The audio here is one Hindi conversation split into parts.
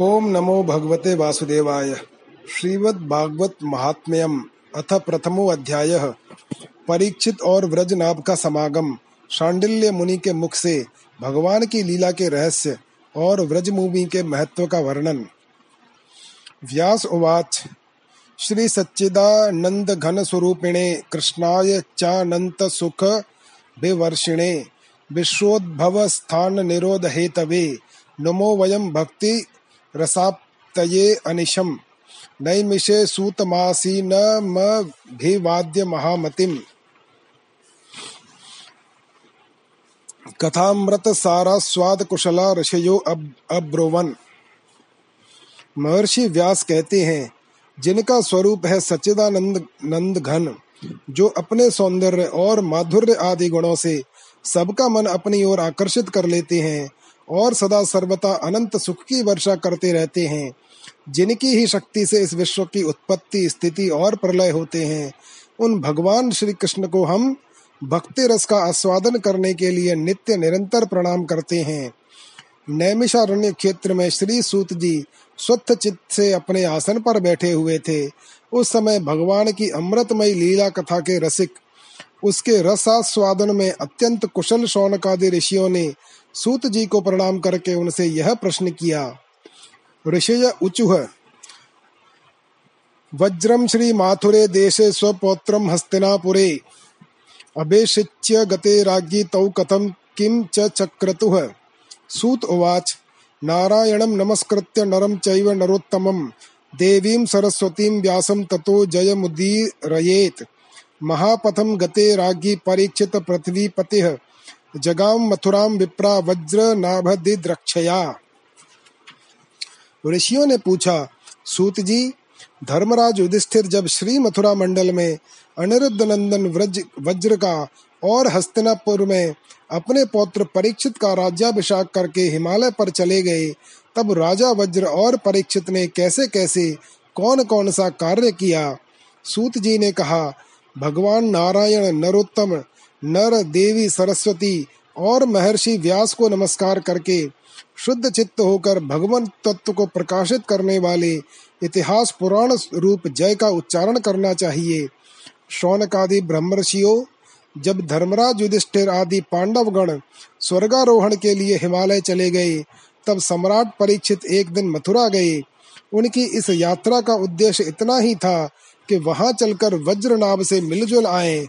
ओम नमो भगवते वासुदेवाय। श्रीमद् भागवत महात्म्यम अथ प्रथमो अध्याय। परीक्षित और व्रजनाभ का समागम। शांडिल्य मुनि के मुख से भगवान की लीला के रहस्य और व्रजभूमि के महत्व का वर्णन। व्यास उवाच, श्री सच्चिदानंद घन स्वरूपिणे, कृष्णाय चानंत सुख विवर्षिणे, विश्वोद्भव स्थान निरोध हेतवे, नमो वयम भक्ति रसाप्तये अनिशम। नैमिषे सूतमासी न मिवाद्य महामतिम कथामृत सारा स्वाद कुशला ऋषयो अब, अब्रोवन। महर्षि व्यास कहते हैं, जिनका स्वरूप है सच्चिदानंद नंद घन जो अपने सौंदर्य और माधुर्य आदि गुणों से सबका मन अपनी ओर आकर्षित कर लेते हैं और सदा सर्वता अनंत सुख की वर्षा करते रहते हैं, जिनकी ही शक्ति से इस विश्व की उत्पत्ति, स्थिति और प्रलय होते हैं। उन भगवान श्री कृष्ण को हम भक्ति रस का आस्वादन करने के लिए नित्य निरंतर प्रणाम करते हैं। नैमिषारण्य क्षेत्र में श्री सूत जी स्वच्छ चित्त से अपने आसन पर बैठे हुए थे। उस समय भगवान की अमृतमय लीला कथा के रसिक, उसके रसास्वादन में अत्यंत कुशल शौनकादि ऋषियों ने सूत जी को प्रणाम करके उनसे यह प्रश्न किया, ऋषय उचुह वज्रम श्री माथुरे देशे स्वपौत्रम हस्तिनापुरे, अभेषिच्य गते राज्ञी तौ कथम किम च चक्रतुः सूत उवाच, नारायणं नमस्कृत्य नरं चैव नरोत्तमं, देवीं सरस्वतीं व्यासं ततो जयमुदीरयेत् महापथम गते राज्ञी परीक्षित पृथ्वीपतिः जगाम मथुराम विप्रा वज्र नाभदिद्रक्षया। ऋषियों ने पूछा, सूत जी, धर्मराज युधिष्ठिर जब श्री मथुरा मंडल में अनिरुद्ध नंदन व्रज, वज्र का और हस्तिनापुर में अपने पौत्र परीक्षित का राज्याभिषेक करके हिमालय पर चले गए, तब राजा वज्र और परीक्षित ने कैसे कैसे कौन कौन सा कार्य किया? सूत जी ने कहा, भगवान नारायण नरोत्तम नर देवी सरस्वती और महर्षि व्यास को नमस्कार करके शुद्ध चित्त होकर भगवान तत्व को प्रकाशित करने वाले इतिहास पुराण रूप जय का उच्चारण करना चाहिए। शौनक आदि ब्रह्मर्षियों, जब धर्मराज युधिष्ठिर आदि पांडव गण स्वर्गारोहण के लिए हिमालय चले गए, तब सम्राट परीक्षित एक दिन मथुरा गए। उनकी इस यात्रा का उद्देश्य इतना ही था कि वहाँ चलकर वज्रनाभ से मिलजुल आए।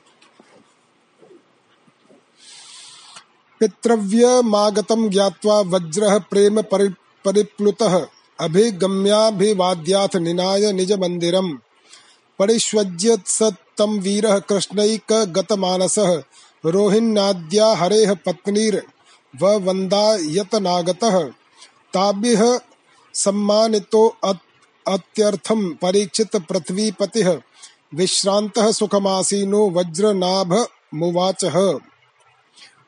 पितृव्यमागतं ज्ञात्वा वज्रः प्रेम परिप्लुतः। अभिगम्याभिवाद्याथ निनाय निजमन्दिरम्। परिष्वज्य स तं वीरः कृष्णैकगतमानसः। रोहिण्याद्या हरेः पत्नीर्ववन्दायतनागतः ताभिः सम्मानितो अत्यर्थं परीक्षित पृथ्वीपतिः। विश्रान्तः सुखमासीनो वज्रनाभ मुवाचः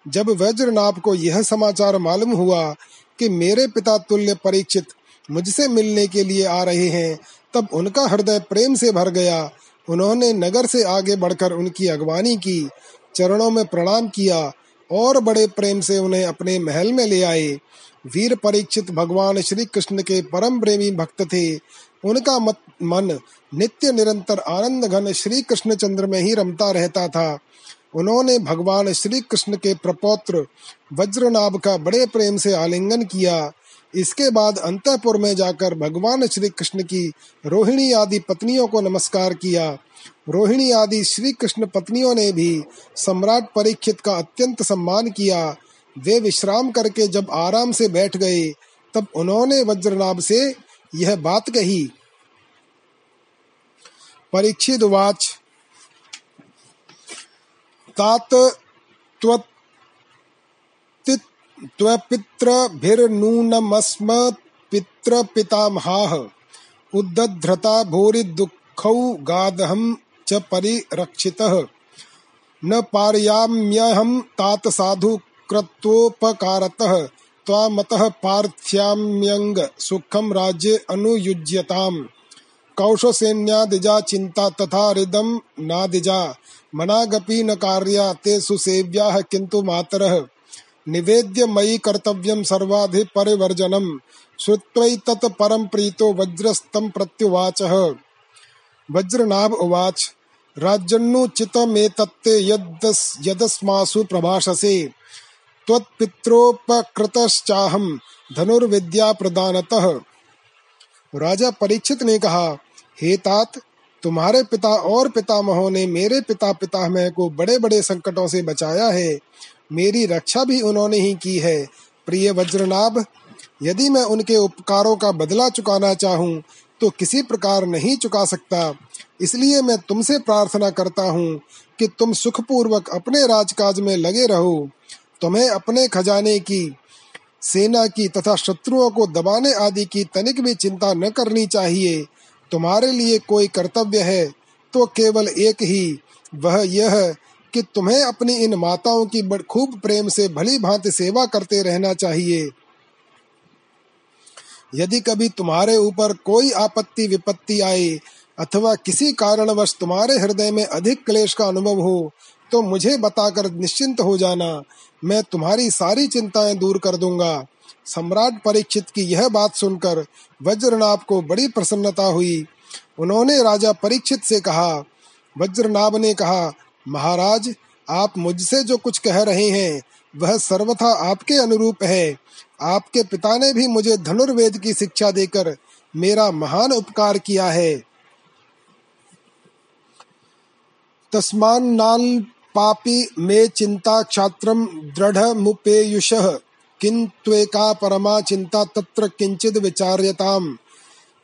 जब वज्रनाभ को यह समाचार मालूम हुआ कि मेरे पिता तुल्य परीक्षित मुझसे मिलने के लिए आ रहे हैं, तब उनका हृदय प्रेम से भर गया। उन्होंने नगर से आगे बढ़कर उनकी अगवानी की, चरणों में प्रणाम किया और बड़े प्रेम से उन्हें अपने महल में ले आए। वीर परीक्षित भगवान श्री कृष्ण के परम प्रेमी भक्त थे। उनका मत मन नित्य निरंतर आनंद घन श्री कृष्ण चंद्र में ही रमता रहता था। उन्होंने भगवान श्री कृष्ण के प्रपौत्र वज्रनाभ का बड़े प्रेम से आलिंगन किया। इसके बाद अंतपुर में जाकर भगवान श्री कृष्ण की रोहिणी आदि पत्नियों को नमस्कार किया। रोहिणी आदि श्री कृष्ण पत्नियों ने भी सम्राट परीक्षित का अत्यंत सम्मान किया। वे विश्राम करके जब आराम से बैठ गए, तब उन्होंने वज्रनाभ से यह बात कही। परीक्षित वाच तात त्वपितृभिर्नूनमस्मत्पितृपितामहाः उद्दध्रता भूरिदुःखौ गादहं च परिरक्षितः। न पारयाम्यहं तात साधु कृत्वोपकारतः त्वामतः पार्थ्याम्यंग सुखम राज्ये अनुयुज्यताम्। कौशसैन्यादिजा चिंता तथा हृदम नादिजा। मनागपि न कार्या ते सुसेव्याः किन्तु मातरः। निवेद्य मयि सर्वाधि परिवर्जनम् श्रुत्वैतत् परं प्रीतो वज्रस्तं प्रत्युवाचः। वज्रनाभ उवाच राज्यन्नुचितमेतत्ते यदस्मासु प्रभाषसे। त्वत्पित्रोपकृतश्चाहं धनुर्विद्या प्रदानतः राजा परीक्षित ने कहा, हे तात तुम्हारे पिता और पितामहों ने मेरे पिता पितामह को बड़े बड़े संकटों से बचाया है। मेरी रक्षा भी उन्होंने ही की है। प्रिय वज्रनाभ, यदि मैं उनके उपकारों का बदला चुकाना चाहूँ तो किसी प्रकार नहीं चुका सकता। इसलिए मैं तुमसे प्रार्थना करता हूँ कि तुम सुखपूर्वक अपने राजकाज में लगे रहो। तुम्हें अपने खजाने की, सेना की तथा शत्रुओं को दबाने आदि की तनिक भी चिंता न करनी चाहिए। तुम्हारे लिए कोई कर्तव्य है तो केवल एक ही। वह यह कि तुम्हें अपनी इन माताओं की खूब प्रेम से भली भांति सेवा करते रहना चाहिए। यदि कभी तुम्हारे ऊपर कोई आपत्ति, विपत्ति आए, अथवा किसी कारणवश तुम्हारे हृदय में अधिक क्लेश का अनुभव हो तो मुझे बताकर निश्चिंत हो जाना। मैं तुम्हारी सारी चिंताएँ दूर कर दूँगा। सम्राट परीक्षित की यह बात सुनकर वज्रनाभ को बड़ी प्रसन्नता हुई। उन्होंने राजा परीक्षित से कहा, वज्रनाभ ने कहा, महाराज, आप मुझसे जो कुछ कह रहे हैं, वह सर्वथा आपके अनुरूप है। आपके पिता ने भी मुझे धनुर्वेद की शिक्षा देकर मेरा महान उपकार किया है। तस्मान्नाल पापी मे चिंता क्षात्रम दृढ़ मुपेयुष किंत्वेका परमा चिंता तत्र किंचिद विचार्यताम।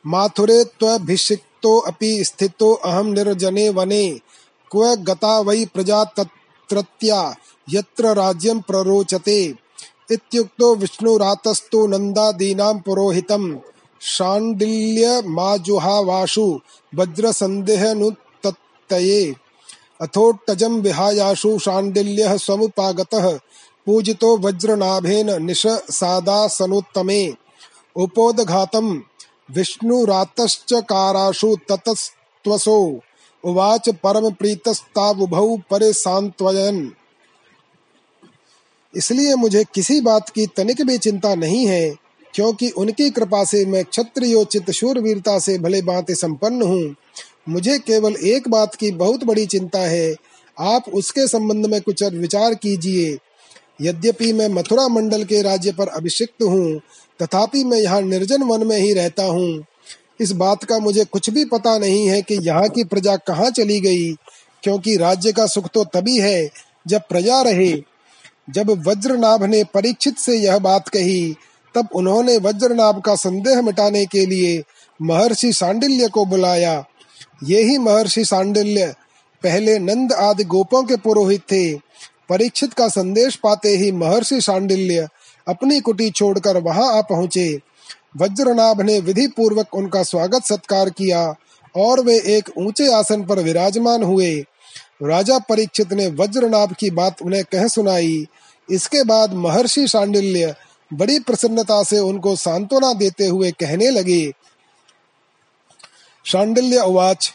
माथुरे त्वभिषिक्तो अपि स्थितो अहम निर्जने वने। क्व गता वै प्रजा तत्रत्या, यत्र राज्यं प्ररोचते। इत्युक्तो विष्णुरातस्तु नन्दादीनां पुरोहितं शाण्डिल्यमाजुहावाशु वज्रसन्देहनुत्तये अथोट्टजं विहायाशु शाण्डिल्यः समुपागतः पूजितो वज्रनाभेन निशसादासनोत्तमे उपोदघातं विष्णुरातश्चकाराशु ततस्त्वसो। उवाच परम प्रीतस्तावुभौ परे सांत्वयन इसलिए मुझे किसी बात की तनिक भी चिंता नहीं है, क्योंकि उनकी कृपा से मैं क्षत्रियोचित शूरवीरता से भले भांति संपन्न हूँ। मुझे केवल एक बात की बहुत बड़ी चिंता है, आप उसके संबंध में कुछ विचार कीजिए। यद्यपि मैं मथुरा मंडल के राज्य पर अभिषिक्त हूँ, तथापि मैं यहाँ निर्जन वन में ही रहता हूँ। इस बात का मुझे कुछ भी पता नहीं है कि यहाँ की प्रजा कहाँ चली गई, क्योंकि राज्य का सुख तो तभी है जब प्रजा रहे। जब वज्रनाभ ने परीक्षित से यह बात कही, तब उन्होंने वज्रनाभ का संदेह मिटाने के लिए महर्षि सांडिल्य को बुलाया। ये ही महर्षि सांडिल्य पहले नंद आदि गोपों के पुरोहित थे। परीक्षित का संदेश पाते ही महर्षि सांडिल्य अपनी कुटी छोड़कर वहाँ आ पहुँचे। वज्रनाभ ने विधि पूर्वक उनका स्वागत सत्कार किया और वे एक ऊँचे आसन पर विराजमान हुए। राजा परीक्षित ने वज्रनाभ की बात उन्हें कह सुनाई। इसके बाद महर्षि शांडिल्य बड़ी प्रसन्नता से उनको सांत्वना देते हुए कहने लगे, शांडिल्य उवाच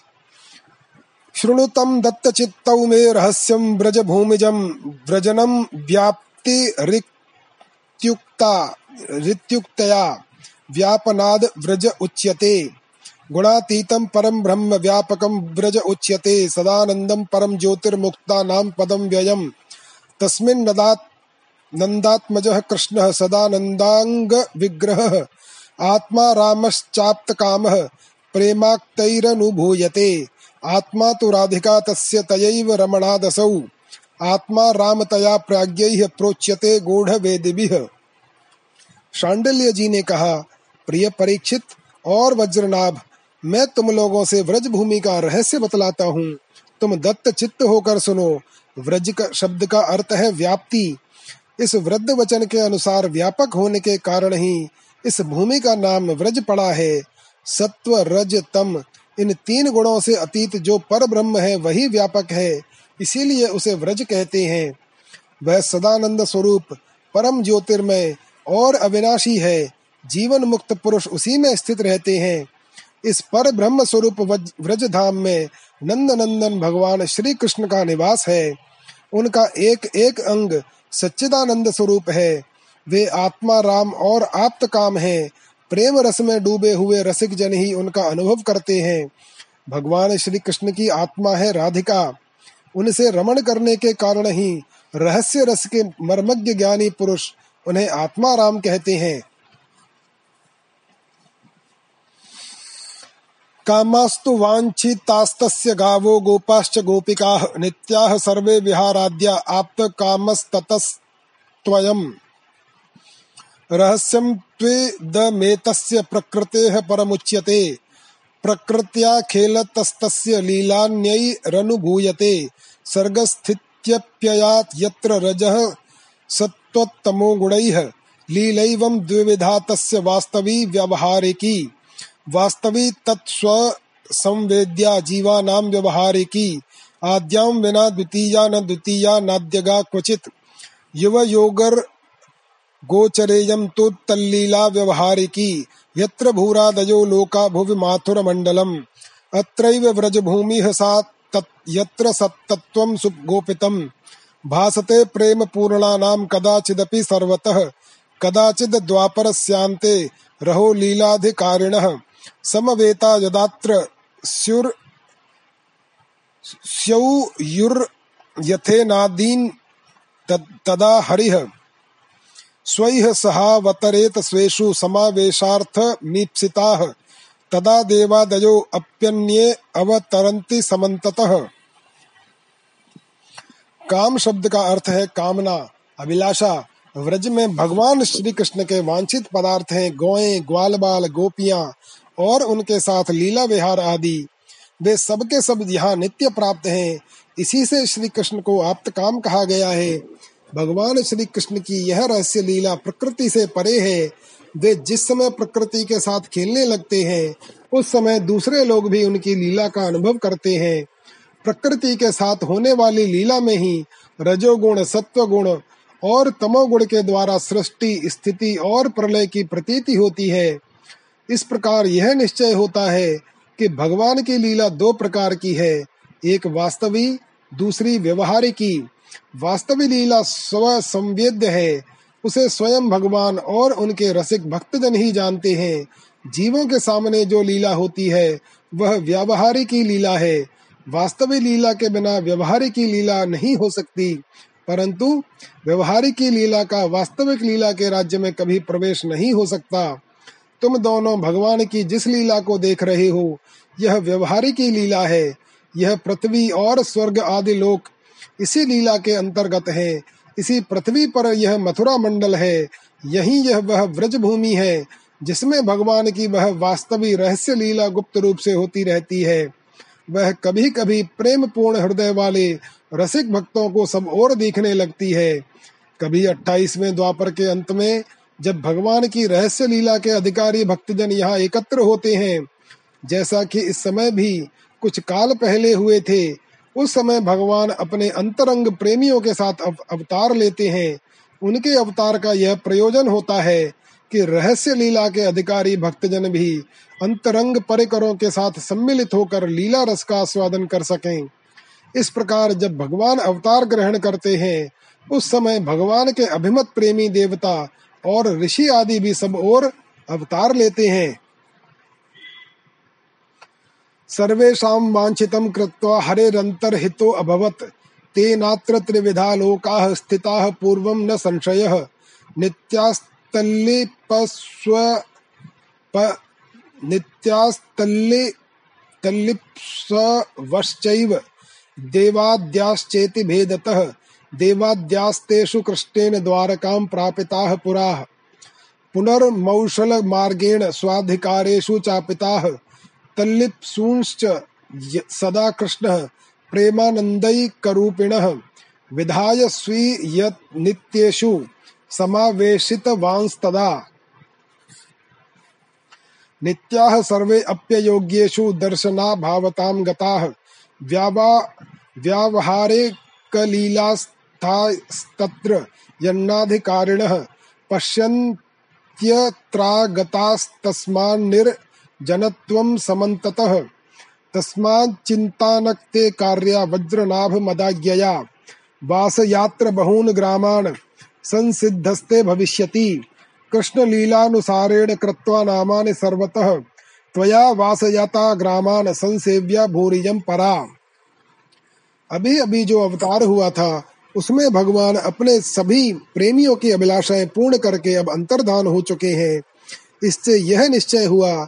शृणुतम दत्तचित्तौ मे रहस्यम ब्रज भूमिजम व्रजनम व्याप्ति रित्युक्ता रित्युक्तया, व्यापनाद व्रज उच्यते। गुणातीतं परम ब्रह्म व्यापकं व्रज उच्यते, सदानन्दं परम ज्योतिर्मुक्तानां पदं व्ययम् तस्मिन् नदात् नन्दात्मजः कृष्णः सदानन्दाङ्गविग्रहः, आत्मा रामश्चाप्तकामः, प्रेमाक्तैरनुभूयते। आत्मा तु राधिका तस्य तयैव रमणादसौ। आत्मा रामतया प्राज्ञैः प्रोच्यते गूढ़वेदिभिः। शांडिल्य जी ने कहा, प्रिय परीक्षित और वज्रनाभ, मैं तुम लोगों से व्रज भूमि का रहस्य बतलाता हूँ। तुम दत्त चित्त होकर सुनो। व्रज का शब्द का अर्थ है व्याप्ति। इस वृद्ध वचन के अनुसार व्यापक होने के कारण ही इस भूमि का नाम व्रज पड़ा है। सत्व रज तम इन तीन गुणों से अतीत जो पर ब्रह्म है, वही व्यापक है। इसीलिए उसे व्रज कहते हैं। वह सदानंद स्वरूप, परम ज्योतिर्मय और अविनाशी है। जीवन मुक्त पुरुष उसी में स्थित रहते हैं। इस पर ब्रह्म स्वरूप व्रज धाम में नंद नंदन भगवान श्री कृष्ण का निवास है। उनका एक एक अंग सच्चिदानंद स्वरूप है। वे आत्मा, राम और आप्त काम है। प्रेम रस में डूबे हुए रसिक जन ही उनका अनुभव करते हैं। भगवान श्री कृष्ण की आत्मा है राधिका। उनसे रमण करने के कारण ही रहस्य रस के मर्मज्ञ ज्ञानी पुरुष उन्हें आत्मा राम कहते हैं। कामास्तु वाञ्छितास्तस्य गावो गोपाश्च गोपिकाः नित्याः सर्वे विहाराद्या आप्तकामस्ततस्त्वयम् रहस्यं त्वेदमेतस्य प्रकृतेः परमुच्यते। प्रकृत्याखेलतस्तस्य लीलान्यैरनुभूयते सर्गस्थित्यप्ययात् यत्र रजः सत्त्वतमो गुणैः। लीलैवं द्विविधा तस्य वास्तवी व्यवहारिकी। वास्तवी तत्स्व संवेद्या जीवानां व्यवहारिकी। आद्यां विना द्वितीया न द्वितीया नाद्यगा क्वचित्। युव योगर गोचरेयं तु तल्लीला व्यवहारिकी, यत्र भूरादयो लोका भुवि माथुरमण्डलम् अत्रैव व्रजभूमिः सा यत्र सत्तत्त्वं सुगोपितम्। भासते प्रेम पूर्णानां कदाचिदपि सर्वतः, कदाचिद् द्वापरस्यान्ते रहो लीलाधिकारिणः। समवेता यदात्र स्युर् स्यौयुर्यथेनादीन् तदा हरिः। स्वैः सहावतरेत स्वेषु समावेशार्थमीप्सिताः तदा देवादयो अप्यन्ये अवतरन्ति समन्ततः। काम शब्द का अर्थ है कामना, अभिलाषा। व्रज में भगवान श्री कृष्ण के वांछित पदार्थ हैं गौएँ ग्वाल बाल गोपियाँ और उनके साथ लीला विहार आदि। वे सबके सब यहाँ नित्य प्राप्त हैं। इसी से श्री कृष्ण को आप्त काम कहा गया है। भगवान श्री कृष्ण की यह रहस्य लीला प्रकृति से परे है। वे जिस समय प्रकृति के साथ खेलने लगते हैं, उस समय दूसरे लोग भी उनकी लीला का अनुभव करते हैं। प्रकृति के साथ होने वाली लीला में ही रजोगुण सत्व गुण और तमोगुण के द्वारा सृष्टि, स्थिति और प्रलय की प्रतीति होती है। इस प्रकार यह निश्चय होता है कि भगवान की लीला दो प्रकार की है, एक वास्तवी, दूसरी व्यवहारिकी। वास्तविक लीला स्व संवेद्य है। उसे स्वयं भगवान और उनके रसिक भक्तजन ही जानते हैं। जीवों के सामने जो लीला होती है, वह व्यावहारिक लीला है। वास्तविक लीला के बिना व्यवहारिक की लीला नहीं हो सकती। परंतु व्यवहारिक लीला का वास्तविक लीला के राज्य में कभी प्रवेश नहीं हो सकता। तुम दोनों भगवान की जिस लीला को देख रहे हो, यह व्यवहारिक लीला है। यह पृथ्वी और स्वर्ग आदि लोक इसी लीला के अंतर्गत है। इसी पृथ्वी पर यह मथुरा मंडल है। यही यह वह व्रज भूमि है, जिसमें भगवान की वह वास्तविक रहस्य लीला गुप्त रूप से होती रहती है। वह कभी कभी प्रेम पूर्ण हृदय वाले रसिक भक्तों को सब और दिखने लगती है। कभी अट्ठाईसवें द्वापर के अंत में, जब भगवान की रहस्य लीला के अधिकारी भक्तजन यहाँ एकत्र होते हैं, जैसा कि इस समय भी कुछ काल पहले हुए थे उस समय भगवान अपने अंतरंग प्रेमियों के साथ अवतार लेते हैं। उनके अवतार का यह प्रयोजन होता है कि रहस्य लीला के अधिकारी भक्तजन भी अंतरंग परिकरों के साथ सम्मिलित होकर लीला रस का आस्वादन कर सकें। इस प्रकार जब भगवान अवतार ग्रहण करते हैं, उस समय भगवान के अभिमत प्रेमी देवता और ऋषि आदि भी सब और अवतार लेते हैं। सर्वेषां वाञ्छितं कृत्वा हरेरन्तर्हितो अभवत्। तेनात्र त्रिविधा लोकाः स्थिताः पूर्वं न संशयः। नित्यास्तल्लिपस्व नित्यास्तल्लिप्स्वश्चैव देवाद्याश्चेति भेदतः। देवाद्यास्तेषु कृष्णेन द्वारकां प्रापिताः पुरा। पुनर्मौषलमार्गेण स्वाधिकारेषु चापिताः। तल्लिप्सूंश्च सदा कृष्णः प्रेमानन्दैकरूपिणः विधाय स्वीयनित्येषु समावेशितवांस्तदा। नित्याः सर्वे अप्ययोग्येषु दर्शनाभावतां गताः। व्यावा व्यावहारिकलीलास् तत्र यन्नाधिकारिणः। पश्यन्त्यत्रागतास्तस्मान्निर्जनत्वं समन्ततः। तस्माच्चिन्तानक्ते कार्या वज्रनाभमदाज्ञया। वासयात्र बहून् ग्रामान् संसिद्धस्ते भविष्यति। कृष्णलीलानुसारेण कृत्वा नामानि सर्वतः। त्वया वासयता ग्रामान संसेव्या भूरियम परा। अभी अभी जो अवतार हुआ था, उसमें भगवान अपने सभी प्रेमियों की अभिलाषाएँ पूर्ण करके अब अंतर्धान हो चुके हैं। इससे यह निश्चय हुआ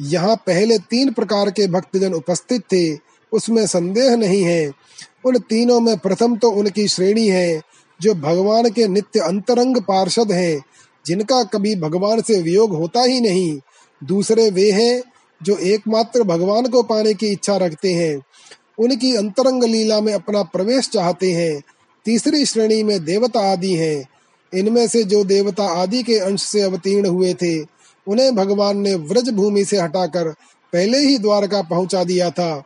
यहाँ पहले तीन प्रकार के भक्तजन उपस्थित थे, उसमें संदेह नहीं है। उन तीनों में प्रथम तो उनकी श्रेणी है, जो भगवान के नित्य अंतरंग पार्षद हैं, जिनका कभी भगवान से वियोग होता ही नहीं। दूसरे वे हैं, जो एकमात्र भगवान को पाने की इच्छा रखते हैं। उनकी अंतरंग लीला में अपना प्रवेश चाहते हैं। तीसरी श्रेणी में देवता आदि हैं। इनमें से जो देवता आदि के अंश से अवतीर्ण हुए थे उन्हें भगवान ने व्रज भूमि से हटाकर पहले ही द्वारका पहुँचा दिया था।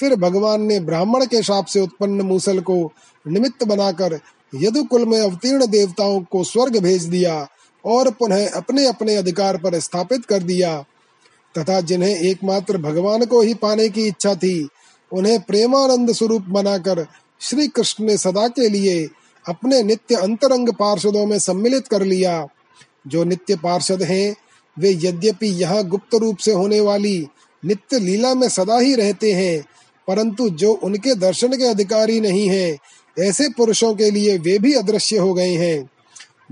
फिर भगवान ने ब्राह्मण के शाप से उत्पन्न मूसल को निमित्त बनाकर यदुकुल में अवतीर्ण देवताओं को स्वर्ग भेज दिया और पुनः अपने अपने अधिकार पर स्थापित कर दिया। तथा जिन्हें एकमात्र भगवान को ही पाने की इच्छा थी, उन्हें प्रेमानंद स्वरूप बनाकर श्री कृष्ण ने सदा के लिए अपने नित्य अंतरंग पार्षदों में सम्मिलित कर लिया। जो नित्य पार्षद हैं वे यद्यपि यहाँ गुप्त रूप से होने वाली नित्य लीला में सदा ही रहते हैं, परंतु जो उनके दर्शन के अधिकारी नहीं हैं, ऐसे पुरुषों के लिए वे भी अदृश्य हो गए हैं।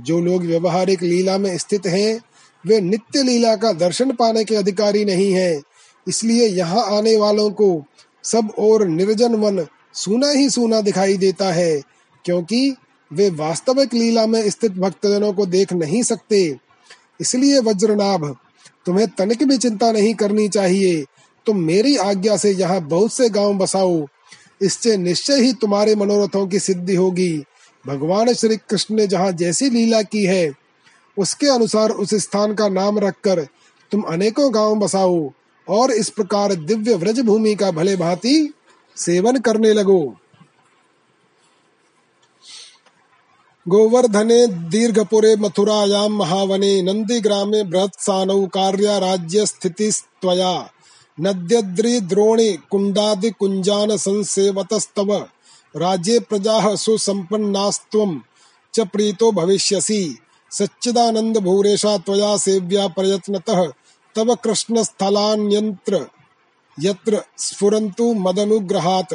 जो लोग व्यवहारिक लीला में स्थित हैं, वे नित्य लीला का दर्शन पाने के अधिकारी नहीं हैं, इसलिए यहाँ आने वालों को सब और निर्जन वन सूना ही सूना दिखाई देता है, क्योंकि वे वास्तविक लीला में स्थित भक्तजनों को देख नहीं सकते। इसलिए वज्रनाभ तुम्हें तनिक भी चिंता नहीं करनी चाहिए। तुम मेरी आज्ञा से यहाँ बहुत से गाँव बसाओ। इससे निश्चय ही तुम्हारे मनोरथों की सिद्धि होगी। भगवान श्री कृष्ण ने जहाँ जैसी लीला की है, उसके अनुसार उस स्थान का नाम रखकर तुम अनेकों गाँव बसाओ और इस प्रकार दिव्य व्रज भूमि का भले भांति सेवन करने लगो। गोवर्धने दीर्घपुरे मथुरायां महावने नंदीग्रामे बृहत्सानौ कार्य राज्य स्थितिस्त्वया नद्यद्रि द्रोणि कुंडादि कुंजान संसेवतस्तव राज्ये प्रजाः सुसम्पन्नास्त्वं च प्रीतो भविष्यसि। सच्चिदानंद भूरेशा त्वया सेव्या प्रयत्नतः तव कृष्ण स्थलान्यंत्र यत्र स्फुरन्तु मदनुग्रहात्।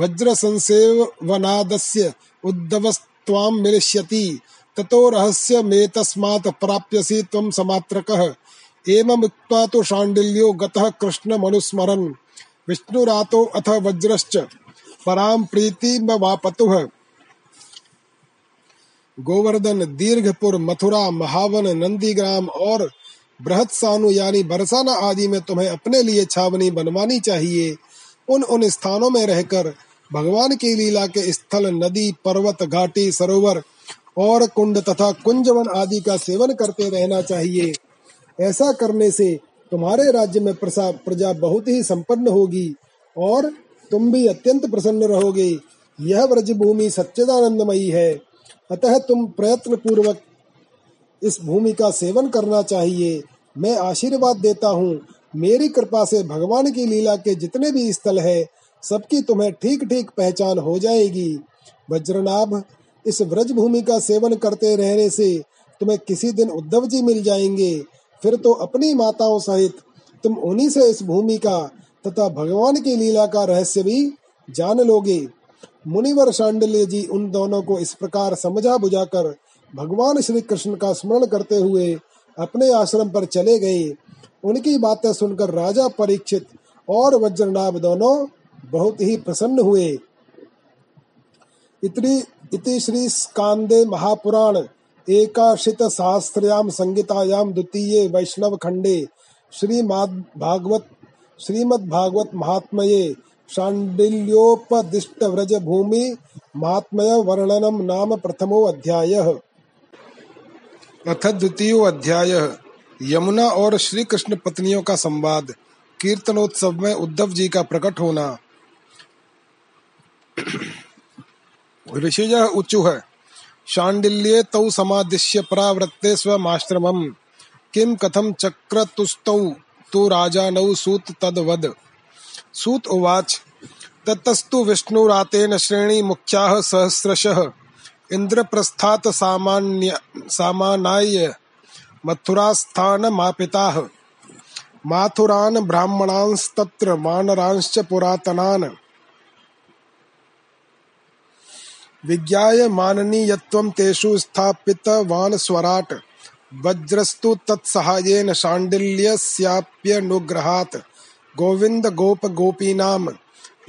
वज्र संसेवनादस्य उद्धवस्त्वां मिलिष्यति। ततो रहस्यमेतस्मात् प्राप्यसि त्वं समात्रकः। एवमुक्त्वा तु शाण्डिल्यो गतः कृष्णमनुस्मरन्। विष्णुरातो अथ वज्रश्च। परां प्रीतिमवापतुः गोवर्धन, दीर्घपुर, मथुरा, महावन, नंदीग्राम और बृहत सानु यानी बरसाना आदि में तुम्हें अपने लिए छावनी बनवानी चाहिए। उन उन स्थानों में रहकर भगवान की लीला के स्थल, नदी, पर्वत, घाटी, सरोवर और कुंड तथा कुंजवन आदि का सेवन करते रहना चाहिए। ऐसा करने से तुम्हारे राज्य में प्रजा बहुत ही संपन्न होगी और तुम भी अत्यंत प्रसन्न रहोगे। यह व्रज भूमि सच्चिदानंदमयी है। अतः तुम प्रयत्न पूर्वक इस भूमि का सेवन करना चाहिए। मैं आशीर्वाद देता हूँ। मेरी कृपा से भगवान की लीला के जितने भी स्थल है सबकी तुम्हें ठीक ठीक पहचान हो जाएगी। वज्रनाभ, इस व्रज भूमि का सेवन करते रहने से तुम्हें किसी दिन उद्धव जी मिल जाएँगे। फिर तो अपनी माताओं सहित तुम उन्हीं से इस भूमि का तथा भगवान की लीला का रहस्य भी जान लोगे। मुनिवर शांडल्य जी उन दोनों को इस प्रकार समझा बुझाकर भगवान श्री कृष्ण का स्मरण करते हुए अपने आश्रम पर चले गए। उनकी बातें सुनकर राजा परीक्षित और वज्रनाभ दोनों बहुत ही प्रसन्न हुए। इतनी, इति श्री स्कांदे महापुराण, एकाशित सहस्रयाम संगीतायाम द्वितीय वैष्णव खंडे, श्रीमद् भागवत श्रीमद् भागवत महात्मये शाण्डिल्योपदिष्ट व्रज भूमि महात्मय वर्णनम नाम प्रथमो अध्याय। अथ द्वितीय अध्याय। यमुना और श्री कृष्ण पत्नियों का संवाद, कीर्तनोत्सव में उद्धव जी का प्रकट होना। ऋषिज उचुह शाण्डिल्ये तौ समादिश्य परावृत्ते स्वमाश्रमम् किं कथं चक्रतुस्तौ तु राजानौ सूत तद्वद सूत उवाच ततस्तु विष्णुरातेन श्रेणी मुख्याः सहस्रशः इंद्रप्रस्थात सामान्य सामानाय मथुरास्थानमापिताः माथुरान् ब्राह्मणांस्तत्र वानरांश्च पुरातनान् विज्ञाय माननीयत्वं तेषु स्थापितवान् स्वराट् वज्रस्तु तत्सहायेन शाण्डिल्यस्याप्यनुग्रहात्। गोविन्द गोप गोपीनां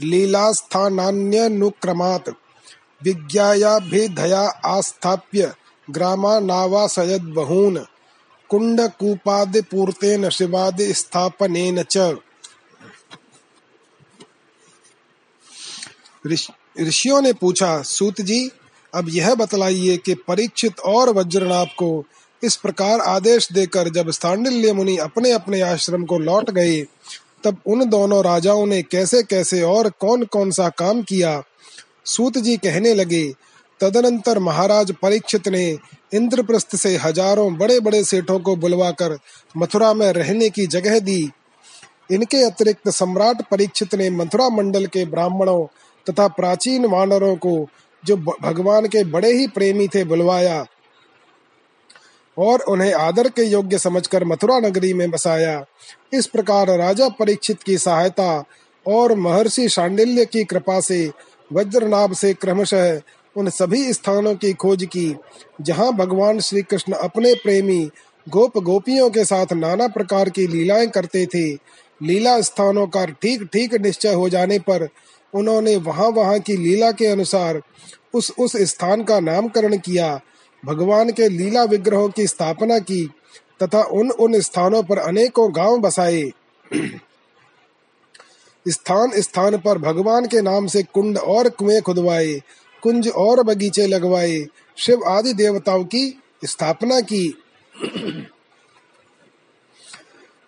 लीलास्थानान्यनुक्रमात्। विज्ञायाभिधया आस्थाप्य ग्रामानावासयद्बहून्। कुण्डकूपादिपूर्तेन शिवादिस्थापनेन च। ऋषियों ने पूछा, सूत जी, अब यह बतलाइए कि परीक्षित और वज्रनाभ को इस प्रकार आदेश देकर जब स्थांडिल्य मुनि अपने अपने आश्रम को लौट गए, तब उन दोनों राजाओं ने कैसे कैसे और कौन कौन सा काम किया? सूत जी कहने लगे, तदनंतर महाराज परीक्षित ने इंद्रप्रस्थ से हज़ारों बड़े बड़े सेठों को बुलवाकर मथुरा में रहने की जगह दी। इनके अतिरिक्त सम्राट परीक्षित ने मथुरा मंडल के ब्राह्मणों तथा प्राचीन वानरों को जो भगवान के बड़े ही प्रेमी थे बुलवाया और उन्हें आदर के योग्य समझकर मथुरा नगरी में बसाया। इस प्रकार राजा परीक्षित की सहायता और महर्षि शांडिल्य की कृपा से वज्रनाभ से क्रमशः उन सभी स्थानों की खोज की, जहाँ भगवान श्री कृष्ण अपने प्रेमी गोप गोपियों के साथ नाना प्रकार की लीलाएँ करते थे। लीला स्थानों का ठीक ठीक निश्चय हो जाने पर उन्होंने वहाँ वहाँ की लीला के अनुसार उस उस स्थान का नामकरण किया, भगवान के लीला विग्रहों की स्थापना की तथा उन उन स्थानों पर अनेकों गाँव बसाए। स्थान स्थान पर भगवान के नाम से कुंड और कुएँ खुदवाए, कुंज और बगीचे लगवाए, शिव आदि देवताओं की स्थापना की।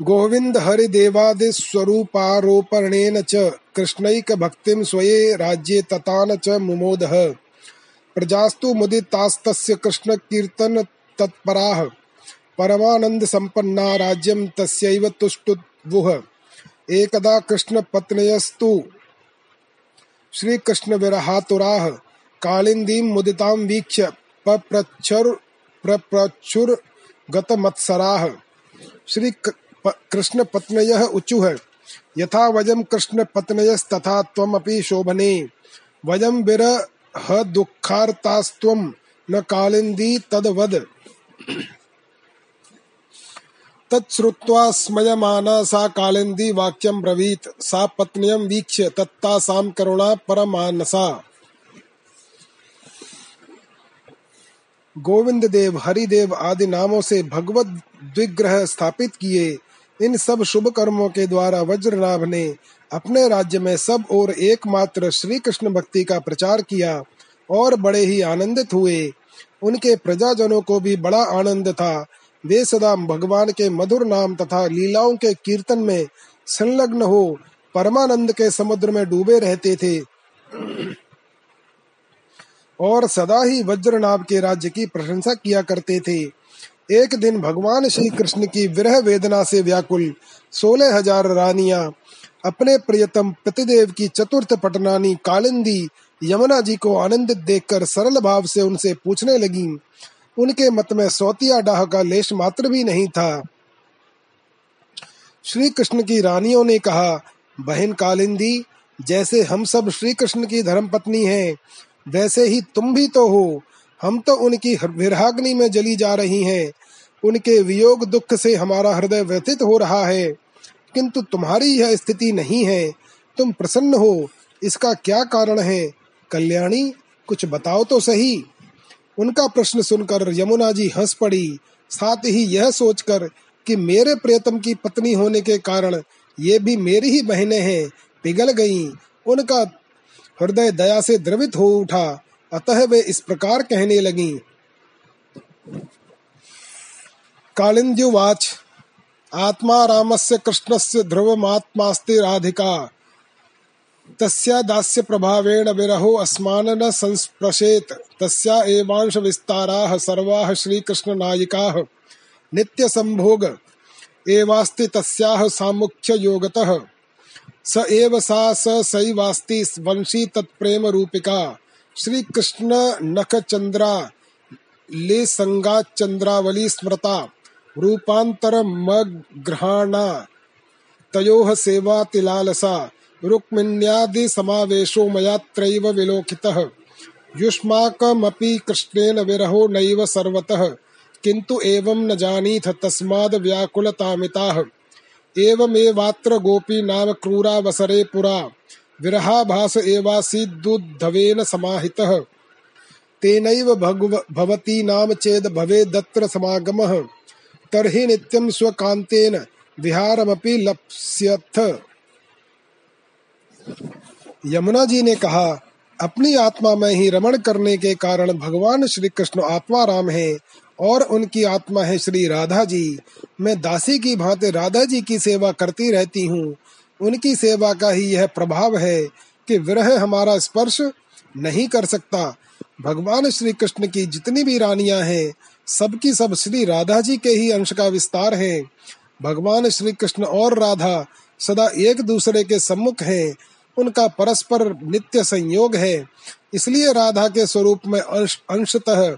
गोविंद हरिदेवादि स्वरूपारोपणेन च कृष्णैक भक्तिं स्वये राज्ये ततान च मुमोदः। प्रजास्तु मुदितास्तस्य कृष्ण कीर्तन तत्पराः। परमानंद संपन्ना राज्यम तस्यैव तुष्टुवुः एकदा कृष्ण पत्नयस्तु श्री कृष्ण विरहातुराः कालिंदीं मुदितां वीक्ष्य पप्रच्छुर प्रप्रच्छुर गतमत्सराः श्री कृष्ण पत्नयः उचुः। यथा वयं कृष्ण पत्नयस्तथा त्वमपि शोभने। वयं ह दुःखार्तास्त्वं न कालिन्दी तद्वद। तच्छ्रुत्वा स्मयमाना सा कालिन्दी सा वीक्ष्य तत्तासां करुणा परमानसा। गोविंद देव हरिदेव आदि नामों से भगवत द्विग्रह स्थापित किए। इन सब शुभ कर्मों के द्वारा वज्रनाभ ने अपने राज्य में सब और एकमात्र श्री कृष्ण भक्ति का प्रचार किया और बड़े ही आनंदित हुए। उनके प्रजाजनों को भी बड़ा आनंद था। वे सदा भगवान के मधुर नाम तथा लीलाओं के कीर्तन में संलग्न हो परमानंद के समुद्र में डूबे रहते थे। और सदा ही वज्रनाभ के राज्य की प्रशंसा किया करते थे। एक दिन भगवान श्री कृष्ण की विरह वेदना से व्याकुल। सोलह हज़ार रानिया, अपने प्रियतम प्रतिदेव की चतुर्थ पटनानी कालिंदी यमुना जी को आनंदित देखकर सरल भाव से उनसे पूछने लगी। उनके मत में सौतिया डाह का लेश मात्र भी नहीं था। श्री कृष्ण की रानियों ने कहा, बहन कालिंदी, जैसे हम सब श्री कृष्ण की धर्म पत्नी हैं, वैसे ही तुम भी तो हो। हम तो उनकी विरहाग्नि में जली जा रही हैं। उनके वियोग दुख से हमारा हृदय व्यथित हो रहा है। किंतु तुम्हारी यह स्थिति नहीं है। तुम प्रसन्न हो। इसका क्या कारण है? कल्याणी, कुछ बताओ तो सही। उनका प्रश्न सुनकर यमुना जी हंस पड़ी। साथ ही यह सोचकर कि मेरे प्रियतम की पत्नी होने के कारण ये भी मेरी ही बहनें हैं, पिघल गईं। उनका हृदय दया से द्रवित हो उठा। अतः वे इस प्रकार कहने लगी, कालिंद्युवाच, आत्मा रामस्य कृष्णस्य ध्रुवमात्मास्ति राधिका। तस्या दास्य प्रभावेण विरहो अस्मान् न संस्पृशेत। तस्या एवांश विस्ताराः सर्वाः श्रीकृष्ण नायिकाः नित्य संभोग एवास्ति तस्याः सामुख्य योगतः स एव सा स सैवास्ति वंशी तत्प्रेम रूपिका श्री कृष्ण नख चंद्रा ले संगा चंद्रावली स्मृता, रूपांतर रूपान्तरमग्रहाणा तयोः सेवातिलालसा रुक्मिण्यादिसमावेशो मयात्रैव विलोकितः। युष्माकमपि कृष्णेन विरहो नैव सर्वतः, किन्तु एवं न जानीथ तस्माद् व्याकुलतामिताः। एवमेवात्र गोपी नाम क्रूरावसरे पुरा विरहाभास एवासीदुद्धवेन समाहितः। तेनैव भवती नाम चेद भवेदत्र समागमः। तर्हि नित्यं स्वकान्तेन विहारमपि लप्स्यथ। यमुना जी ने कहा, अपनी आत्मा में ही रमण करने के कारण भगवान श्री कृष्ण आत्मा राम है और उनकी आत्मा है श्री राधा जी। मैं दासी की भांति राधा जी की सेवा करती रहती हूँ। उनकी सेवा का ही यह प्रभाव है कि विरह हमारा स्पर्श नहीं कर सकता। भगवान श्री कृष्ण की जितनी भी रानियाँ हैं, सबकी सब श्री राधा जी के ही अंश का विस्तार है। भगवान श्री कृष्ण और राधा सदा एक दूसरे के सम्मुख हैं, उनका परस्पर नित्य संयोग है। इसलिए राधा के स्वरूप में अंश, अंशतः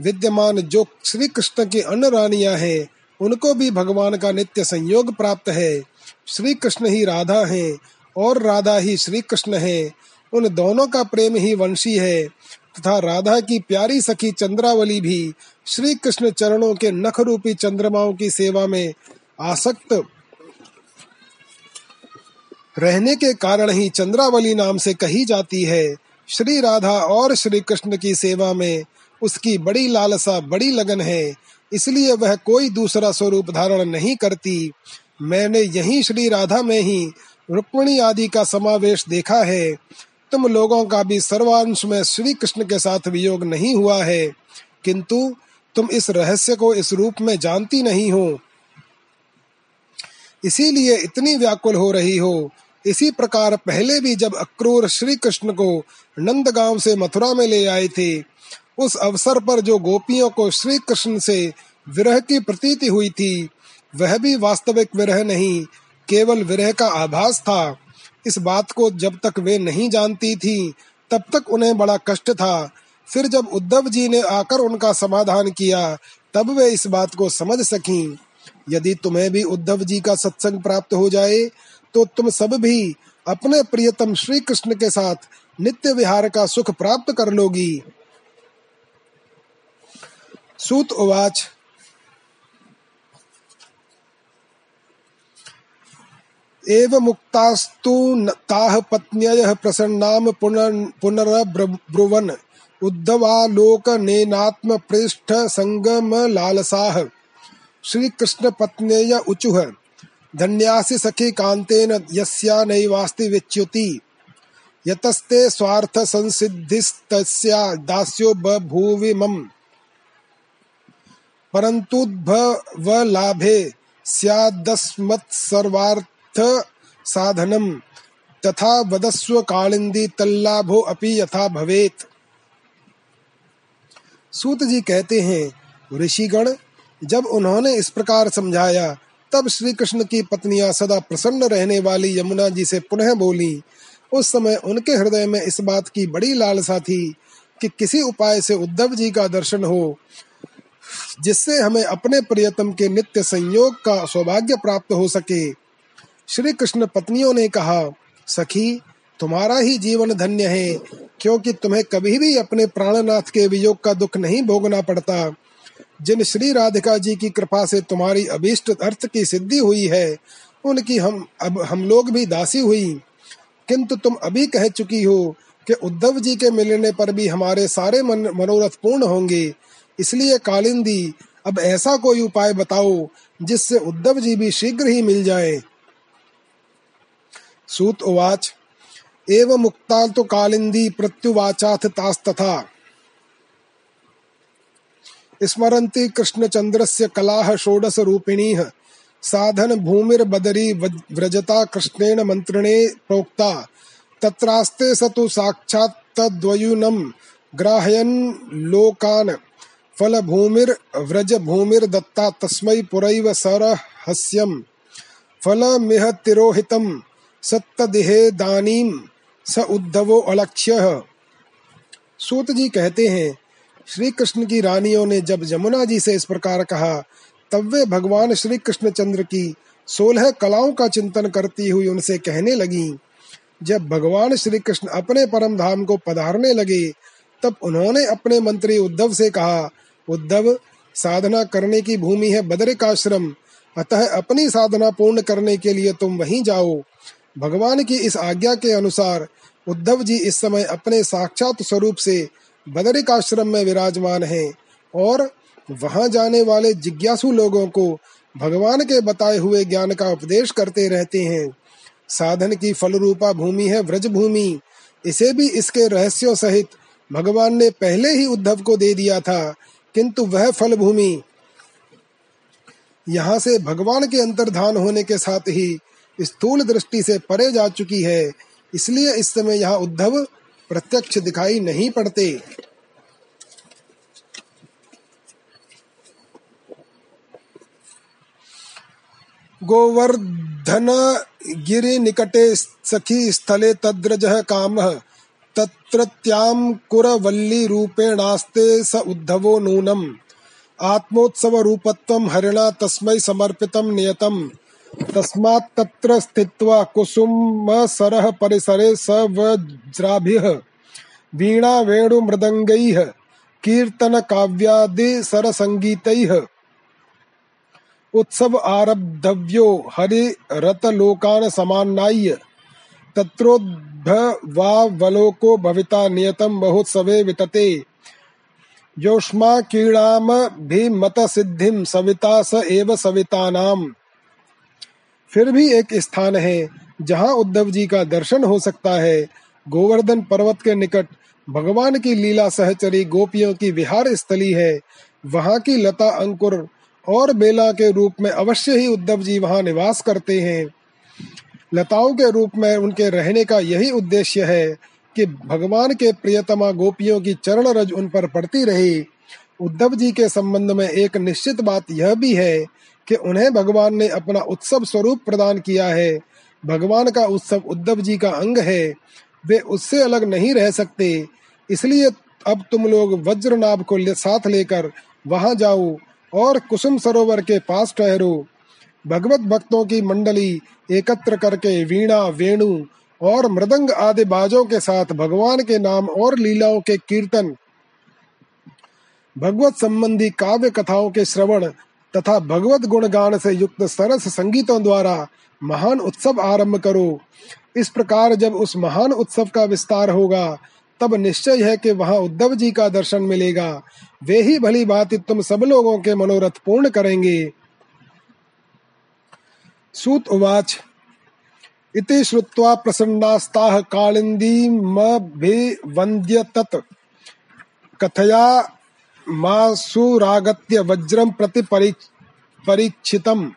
विद्यमान जो श्री कृष्ण की अन्य रानियाँ हैं, उनको भी भगवान का नित्य संयोग प्राप्त है। श्री कृष्ण ही राधा हैं और राधा ही श्री कृष्ण है। उन दोनों का प्रेम ही वंशी है। तथा राधा की प्यारी सखी चंद्रावली भी श्री कृष्ण चरणों के नख रूपी चंद्रमाओं की सेवा में आसक्त रहने के कारण ही चंद्रावली नाम से कही जाती है। श्री राधा और श्री कृष्ण की सेवा में उसकी बड़ी लालसा, बड़ी लगन है। इसलिए वह कोई दूसरा स्वरूप धारण नहीं करती। मैंने यही श्री राधा में ही रुक्मणी आदि का समावेश देखा है। तुम लोगों का भी सर्वांश में श्री कृष्ण के साथ वियोग नहीं हुआ है। किंतु तुम इस रहस्य को इस रूप में जानती नहीं हो। इसीलिए इतनी व्याकुल हो रही हो। इसी प्रकार पहले भी जब अक्रूर श्री कृष्ण को नंदगांव से मथुरा में ले आए थे, उस अवसर पर जो गोपियों को श्री कृष्ण से विरह की प्रतीति हुई थी वह भी वास्तविक विरह नहीं, केवल विरह का आभास था। इस बात को जब तक वे नहीं जानती थी, तब तक उन्हें बड़ा कष्ट था। फिर जब उद्धव जी ने आकर उनका समाधान किया, तब वे इस बात को समझ सकी। यदि तुम्हें भी उद्धव जी का सत्संग प्राप्त हो जाए तो तुम सब भी अपने प्रियतम श्री कृष्ण के साथ नित्य विहार का सुख प्राप्त कर लोगी। सूत उवाच। एव मुक्तास्तु ताः पत्न्ययः प्रसन्नाम पुनरब्रुवन् उद्धवालोकनेनात्मपृष्ठसङ्गमलालसाः श्रीकृष्णपत्न्यय उचुः। धन्यासि सखी कान्तेन यस्या नैवास्ति विच्युति। यतस्ते स्वार्थ संसिद्धिस्तस्या दास्यो बभूवि मम। परन्तुद्भवलाभे स्यादस्मत्सर्वार्थ साधनम तथा वदस्व कालिंदी तल्लाभो अपि यथा भवेत। सूत जी कहते हैं, ऋषिगण, जब उन्होंने इस प्रकार समझाया, तब श्री कृष्ण की पत्नियाँ सदा प्रसन्न रहने वाली यमुना जी से पुनः बोली, उस समय उनके हृदय में इस बात की बड़ी लालसा थी कि किसी उपाय से उद्धव जी का दर्शन हो, जिससे हमें अपने प्रियतम के नित्य संयोग का सौभाग्य प्राप्त हो सके। श्री कृष्ण पत्नियों ने कहा, सखी, तुम्हारा ही जीवन धन्य है, क्योंकि तुम्हें कभी भी अपने प्राणनाथ के वियोग का दुख नहीं भोगना पड़ता। जिन श्री राधिका जी की कृपा से तुम्हारी अभीष्ट अर्थ की सिद्धि हुई है, उनकी हम, अब हम लोग भी दासी हुई। किंतु तुम अभी कह चुकी हो कि उद्धव जी के मिलने पर भी हमारे सारे मन, मनोरथ पूर्ण होंगे। इसलिए कालिंदी, अब ऐसा कोई उपाय बताओ जिससे उद्धव जी भी शीघ्र ही मिल जाए। सूत उवाच, एव मुक्ता तो कालिंदी प्रत्युवाचाथ तास्तथा। स्मरन्ति कृष्णचन्द्रस्य कलाः षोडश रूपिणीः साधन भूमिर्बदरी व्रजता कृष्णेन मन्त्रिणे प्रोक्ता, तत्रास्ते स तु साक्षात् तद्वयुनं ग्राहयन् लोकान् भूमिर्दत्ता तस्मै पुरैव सरहस्यम्, फलमिह तिरोहितम्। सत्तदिहे दानीम, स उद्धवो अलक्ष्य। सूत जी कहते हैं श्री कृष्ण की रानियों ने जब यमुना जी से इस प्रकार कहा, तब वे भगवान श्री कृष्ण चंद्र की सोलह कलाओं का चिंतन करती हुई उनसे कहने लगी। जब भगवान श्री कृष्ण अपने परम धाम को पधारने लगे, तब उन्होंने अपने मंत्री उद्धव से कहा, उद्धव, साधना करने की भूमि है बद्रिकाश्रम, अतः अपनी साधना पूर्ण करने के लिए तुम वहीं जाओ। भगवान की इस आज्ञा के अनुसार उद्धव जी इस समय अपने साक्षात स्वरूप से बदरिकाश्रम में विराजमान हैं और वहाँ जाने वाले जिज्ञासु लोगों को भगवान के बताए हुए ज्ञान का उपदेश करते रहते हैं। साधन की फल रूपा भूमि है व्रज भूमि इसे भी इसके रहस्यों सहित भगवान ने पहले ही उद्धव को दे दिया था, किंतु वह फल भूमि यहाँ से भगवान के अंतर्धान होने के साथ ही स्थूल दृष्टि से परे जा चुकी है, इसलिए इस समय यहाँ उद्धव प्रत्यक्ष दिखाई नहीं पड़ते। गोवर्धन गिरि निकटे सखी स्थले तद्रज काम तत्रत्याम कुरवल्ली रूपेणास्ते स उद्धवो नूनम। आत्मोत्सव रूपत्वम हरिणा तस्मै समर्पितम नियतम। तस्मात् तत्र स्थित्वा कुसुम सरह परिसरे स वज्राभिः वीणा वेणु मृदंगैः कीर्तन काव्यादि सरसंगीतैः उत्सव आरब्धव्यो हरि रत लोकान समान्नाय्य तत्रोद्भवावलोको भविता नियतम महोत्सवे वितते। योष्मा कीड़ाम भी मत सिद्धिम सविता स एव सवितानाम। फिर भी एक स्थान है, जहाँ उद्धव जी का दर्शन हो सकता है। गोवर्धन पर्वत के निकट भगवान की लीला सहचरी गोपियों की विहार स्थली है। वहाँ की लता अंकुर और बेला के रूप में अवश्य ही उद्धव जी वहाँ निवास करते हैं। लताओं के रूप में उनके रहने का यही उद्देश्य है कि भगवान के प्रियतमा गोपियों की चरण रज उन पर पड़ती रहे। उद्धव जी के संबंध में एक निश्चित बात यह भी है कि उन्हें भगवान ने अपना उत्सव स्वरूप प्रदान किया है। भगवान का उत्सव उद्धव जी का अंग है। वे उससे अलग नहीं रह सकते। इसलिए अब तुम लोग वज्रनाभ को ले, साथ लेकर वहाँ जाओ और कुसुम सरोवर के पास ठहरो। भगवत भक्तों की मंडली एकत्र करके वीणा वेणु और मृदंग आदि बाजों के साथ भगवान के नाम और लीलाओं के कीर्तन भगवत संबंधी काव्य कथाओं के श्रवण तथा भगवत गुणगान से युक्त सरस संगीतों द्वारा महान उत्सव आरंभ करो। इस प्रकार जब उस महान उत्सव का विस्तार होगा, तब निश्चय है कि वहाँ उद्धव जी का दर्शन मिलेगा। वे ही भली बात तुम सब लोगों के मनोरथ पूर्ण करेंगे। सूत उवाच, इति श्रुत्वा प्रसन्नास्ताः कालिन्दीमभिवन्द्य कथया मासुरागत्य वज्रं प्रति परीक्षितम्।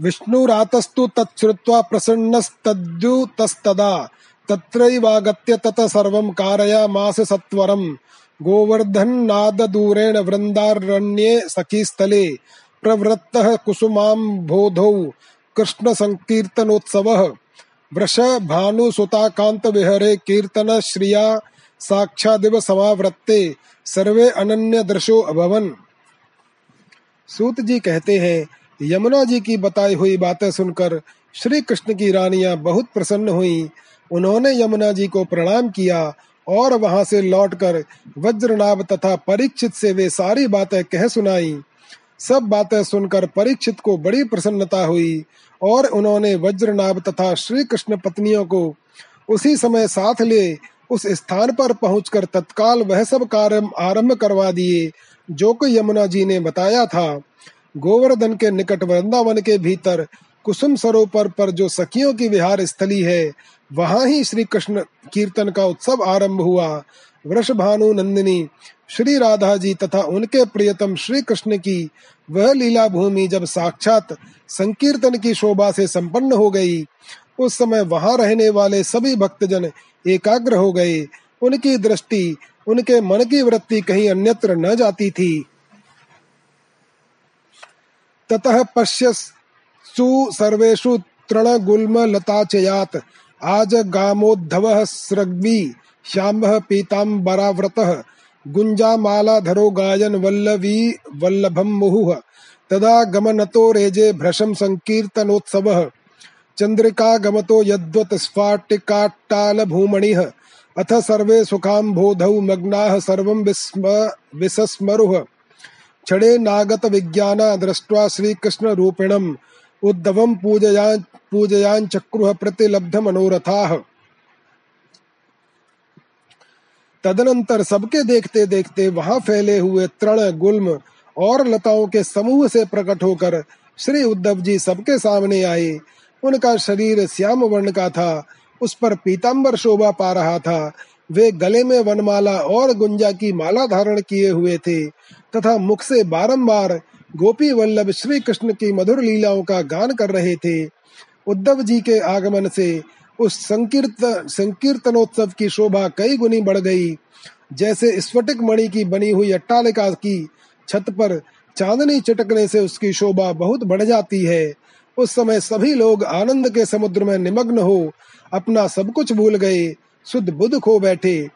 विष्णुरातस्तु तच्छ्रुत्वा प्रसन्नस्तद्युतस्तदा तत्रैवागत्य तत सर्वं कारयामास सत्वरम्। गोवर्धन्नाददूरेण वृन्दारण्ये सखीस्थले प्रवृत्तः कुसुमाम्भोधौ कृष्णसङ्कीर्तनोत्सवः। वृषभानुसुताकान्तविहरे कीर्तनश्रिया साक्षादिव समावृत्ते सर्वे अनन्य दर्शो अभवन। सूत जी कहते हैं, यमुना जी की बताई हुई बातें सुनकर श्री कृष्ण की रानियाँ बहुत प्रसन्न हुई। उन्होंने यमुना जी को प्रणाम किया और वहाँ से लौटकर वज्रनाभ तथा परीक्षित से वे सारी बातें कह सुनाई। सब बातें सुनकर परीक्षित को बड़ी प्रसन्नता हुई और उन्होंने वज्रनाभ तथा श्री कृष्ण पत्नियों को उसी समय साथ ले उस स्थान पर पहुंचकर तत्काल वह सब कार्य आरंभ करवा दिए, जो कि यमुना जी ने बताया था। गोवर्धन के निकट वृंदावन के भीतर कुसुम सरोवर पर जो सखियों की विहार स्थली है, वहाँ ही श्री कृष्ण कीर्तन का उत्सव आरंभ हुआ। वृषभानु नंदिनी, श्री राधा जी तथा उनके प्रियतम श्री कृष्ण की वह लीला भूमि जब साक्षात संकीर्तन की शोभा से संपन्न हो गई, उस समय वहाँ रहने वाले सभी भक्तजन एकाग्र हो गए। उनकी दृष्टि, उनके मन की वृत्ति कहीं अन्यत्र न जाती थी। ततः पश्य सु सर्वेषु तृणगुल्म लताचयात् आज गामोद्धव सृग्वी श्याम पीताम्बराव्रत। गुञ्जामालाधरो गायन वल्लवी वल्लभम मुहुः। तदा गमनतो रेजे भ्रशम संकीर्तनोत्सवः। चंद्रिका गमतो यद्वत स्फाटिकाट्टाल भूमणिः अथ सर्वे सुखाम्भोधौ मग्नाः, सर्वं विस्म विसस्मरुः। क्षणे नागत विज्ञान दृष्ट्वा श्रीकृष्ण रूपिणम् उद्धवं पूजया पूजयाञ्चक्रुः प्रतिलब्ध मनोरथाः तदनंतर सबके देखते देखते वहाँ फैले हुए तृण, गुल्म और लताओं के समूह से प्रकट होकर श्री उद्धव जी सबके सामने आए। उनका शरीर श्याम वर्ण का था। उस पर पीताम्बर शोभा पा रहा था। वे गले में वनमाला और गुंजा की माला धारण किए हुए थे तथा मुख से बारंबार गोपी वल्लभ श्री कृष्ण की मधुर लीलाओं का गान कर रहे थे। उद्धव जी के आगमन से उस संकीर्त, संकीर्तनोत्सव की शोभा कई गुनी बढ़ गई। जैसे स्फटिक मणि की बनी हुई अट्टालिका की छत पर चांदनी चटकने से उसकी शोभा बहुत बढ़ जाती है। उस समय सभी लोग आनंद के समुद्र में निमग्न हो अपना सब कुछ भूल गए, शुद्ध बुद्ध खो बैठे।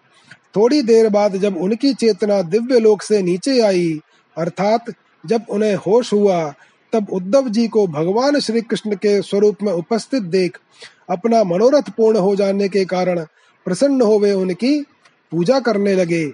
थोड़ी देर बाद जब उनकी चेतना दिव्य लोक से नीचे आई, अर्थात जब उन्हें होश हुआ, तब उद्धव जी को भगवान श्री कृष्ण के स्वरूप में उपस्थित देख, अपना मनोरथ पूर्ण हो जाने के कारण प्रसन्न हो वे उनकी पूजा करने लगे।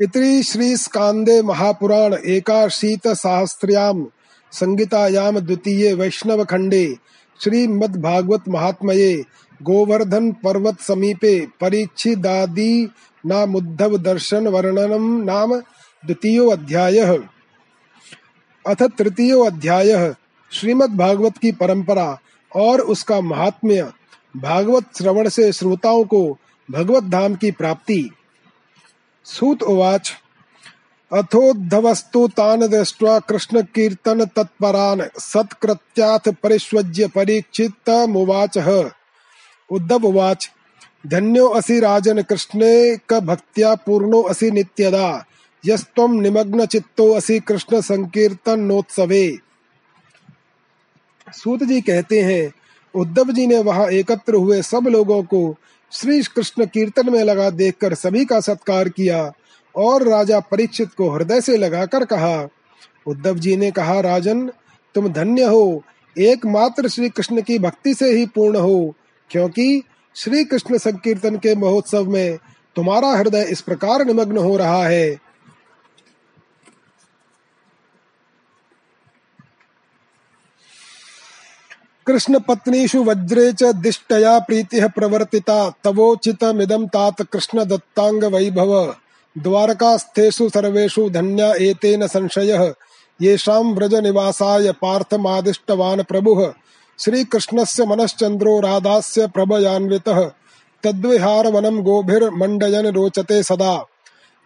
इतरी श्री स्कांदे महापुराण एकाशीत सहस्त्र्याम संगीतायाम द्वितीय वैष्णव खंडे, श्रीमद्भागवत महात्मये, गोवर्धन पर्वत समीपे, परीक्षिदादि नाम उद्धव दर्शन वर्णनम नाम द्वितीयो अध्यायः। अथ तृतीय अध्याय श्रीमद् भागवत की परंपरा और उसका महात्म्य, भागवत श्रवण से श्रोताओं को भगवत धाम की प्राप्ति। सूत उवाच अथोद्धवस्तु कृष्ण कीर्तन तत्परान सत्कृत्याथ परिष्वज्य परीक्षित मुवाच उद्धव उवाच, धन्यो असि राजन कृष्णे, क भक्त्या पूर्णो असि नित्यदा। यस्तम निमग्न चित्तो असि कृष्ण संकीर्तन नोत्सवे सूत जी कहते हैं, उद्धव जी ने वहाँ एकत्र हुए सब लोगों को श्री कृष्ण कीर्तन में लगा देखकर सभी का सत्कार किया। और राजा परीक्षित को हृदय से लगाकर कहा, उद्धव जी ने कहा, राजन, तुम धन्य हो, एकमात्र श्री कृष्ण की भक्ति से ही पूर्ण हो, क्योंकि श्री कृष्ण संकीर्तन के महोत्सव में तुम्हारा हृदय इस प्रकार निमग्न हो रहा है। कृष्ण पत्नीषु वज्रे च दिष्टया प्रीतिः प्रवर्तिता, तवोचितमिदं तात कृष्ण दत्तांग वैभव द्वारकास्थेषु सर्वेषु धन्या एतेन संशयः। येषां व्रज निवासाय पार्थमादिष्टवान् प्रभुः। श्रीकृष्णस्य मनश्चन्द्रो राधास्य प्रभयान्वितः। तद्विहारवनं गोभिर्मण्डयन् रोचते सदा।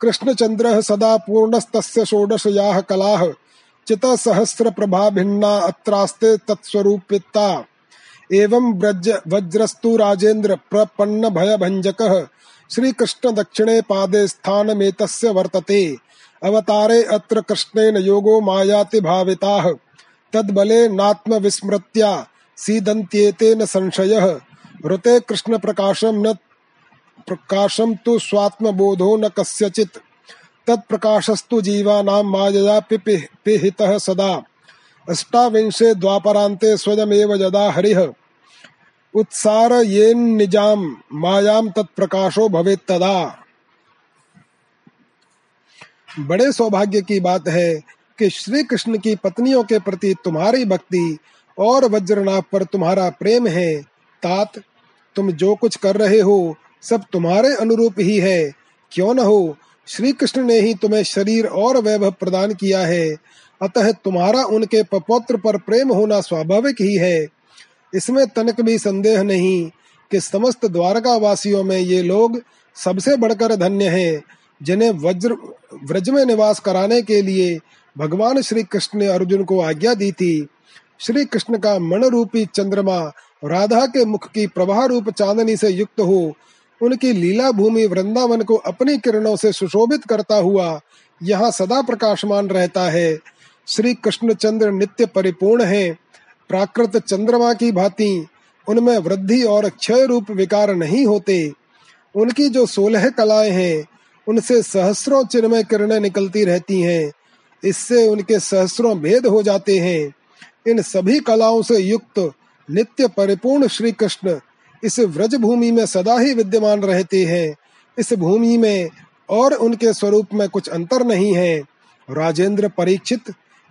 कृष्णचन्द्रः सदा पूर्णस्तस्य षोडशयाः कलाः। चित सहस्र प्रभा भिन्ना अत्रास्ते तत्स्वरूपिता। एवं व्रज वज्रस्तु राजेन्द्र प्रपन्न भय भंजक श्री कृष्ण दक्षिणे पादे स्थान में वर्तते। अवतारे अत्र कृष्णेन योगो मायाति भाविताः। तद्बले नात्म विस्मृत्या सीदन्त्येतेन संशयः। ऋते कृष्ण प्रकाशम न प्रकाशम तो स्वात्म बोधो न कस्यचित्। तत्प्रकाशस्तु जीवानां मायया पिहितः सदा। अष्टाविंशे द्वापरान्ते स्वयमेव यदा हरिः। उत्सारयेन्निजां मायाम तत्प्रकाशो भवे तदा। बड़े सौभाग्य की बात है कि श्री कृष्ण की पत्नियों के प्रति तुम्हारी भक्ति और वज्रनाभ पर तुम्हारा प्रेम है। तात, तुम जो कुछ कर रहे हो, सब तुम्हारे अनुरूप ही है। क्यों न हो श्री कृष्ण ने ही तुम्हें शरीर और वैभव प्रदान किया है। अतः तुम्हारा उनके पपौत्र पर प्रेम होना स्वाभाविक ही है। इसमें तनक भी संदेह नहीं कि समस्त द्वारका वासियों में ये लोग सबसे बढ़कर धन्य हैं, जिन्हें वज्र, व्रज में निवास कराने के लिए भगवान श्री कृष्ण ने अर्जुन को आज्ञा दी थी। श्री कृष्ण का मन रूपी चंद्रमा राधा के मुख की प्रभा रूप चांदनी से युक्त हो, उनकी लीला भूमि वृंदावन को अपनी किरणों से सुशोभित करता हुआ यहाँ सदा प्रकाशमान रहता है। श्री कृष्ण चंद्र नित्य परिपूर्ण है प्राकृत चंद्रमा की भांति उनमें वृद्धि और क्षय रूप विकार नहीं होते। उनकी जो सोलह कलाएँ हैं, उनसे सहस्रों चिन्मय किरणें निकलती रहती हैं। इससे उनके सहस्रों भेद हो जाते हैं। इन सभी कलाओं से युक्त नित्य परिपूर्ण श्री कृष्ण इस व्रज भूमि में सदा ही विद्यमान रहते हैं। इस भूमि में और उनके स्वरूप में कुछ अंतर नहीं है। राजेंद्र परीक्षित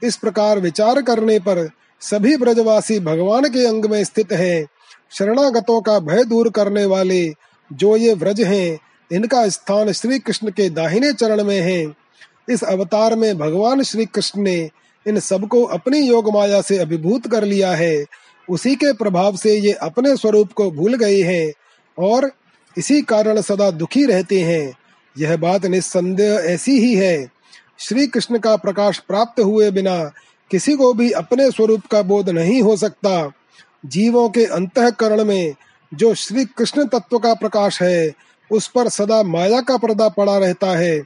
इस प्रकार विचार करने पर सभी ब्रजवासी भगवान के अंग में स्थित हैं। शरणागतों का भय दूर करने वाले जो ये व्रज हैं, इनका स्थान श्री कृष्ण के दाहिने चरण में है। इस अवतार में भगवान श्री कृष्ण ने इन सबको अपनी योग माया से अभिभूत कर लिया है। उसी के प्रभाव से ये अपने स्वरूप को भूल गए हैं और इसी कारण सदा दुखी रहते हैं। यह बात निस्संदेह ऐसी ही है। श्री कृष्ण का प्रकाश प्राप्त हुए बिना किसी को भी अपने स्वरूप का बोध नहीं हो सकता। जीवों के अंतकरण में जो श्री कृष्ण तत्व का प्रकाश है, उस पर सदा माया का पर्दा पड़ा रहता है।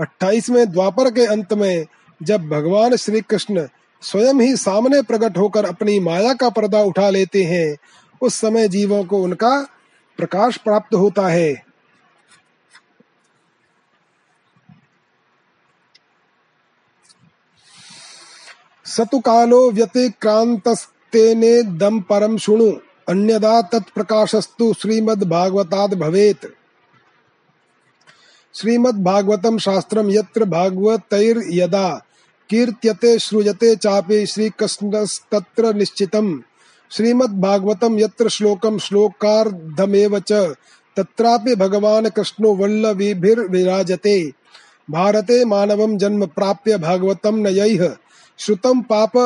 अट्ठाईसवें द्वापर के अंत में जब भगवान श्री कृष्ण स्वयं ही सामने प्रकट होकर अपनी माया का पर्दा उठा लेते हैं, उस समय जीवों को उनका प्रकाश प्राप्त होता है। सतु कालो व्यतिक्रांतस्तेने दम परम शुणु। अन्यदा तत्प्रकाशस्तु श्रीमद्भागवताद् भवेत्। श्रीमद्भागवतम शास्त्रम यत्र भागवतैर्यदा कीर्त्यते श्रूयते चापि श्रीकृष्णस्तत्र निश्चितम्। श्रीमद्भागवतम यत्र श्लोकम श्लोकार्धमेव च तत्रापि भगवान् कृष्णो वल्लवीभिर्विराजते। भारते मानवं जन्म प्राप्य भागवतं नयैः श्रुतं पाप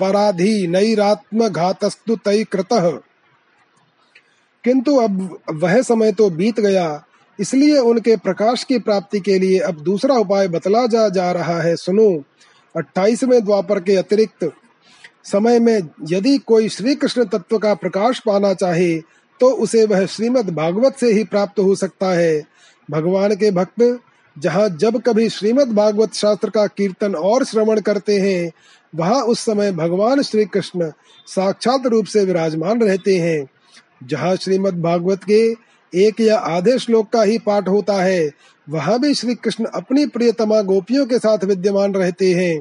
पराधी नैरात्मघातस्तु तय कृतः। किंतु अब वह समय तो बीत गया, इसलिए उनके प्रकाश की प्राप्ति के लिए अब दूसरा उपाय बतला जा जा रहा है। सुनो, अट्ठाईसवें द्वापर के अतिरिक्त, समय में यदि कोई श्री कृष्ण तत्व का प्रकाश पाना चाहे तो उसे वह श्रीमद् भागवत से ही प्राप्त हो सकता है। भगवान के भक्त जहाँ जब कभी श्रीमद् भागवत शास्त्र का कीर्तन और श्रवण करते हैं, वहाँ उस समय भगवान श्री कृष्ण साक्षात रूप से विराजमान रहते हैं। जहाँ श्रीमद् भागवत के एक या आधे श्लोक का ही पाठ होता है, वहाँ भी श्री कृष्ण अपनी प्रियतमा गोपियों के साथ विद्यमान रहते हैं।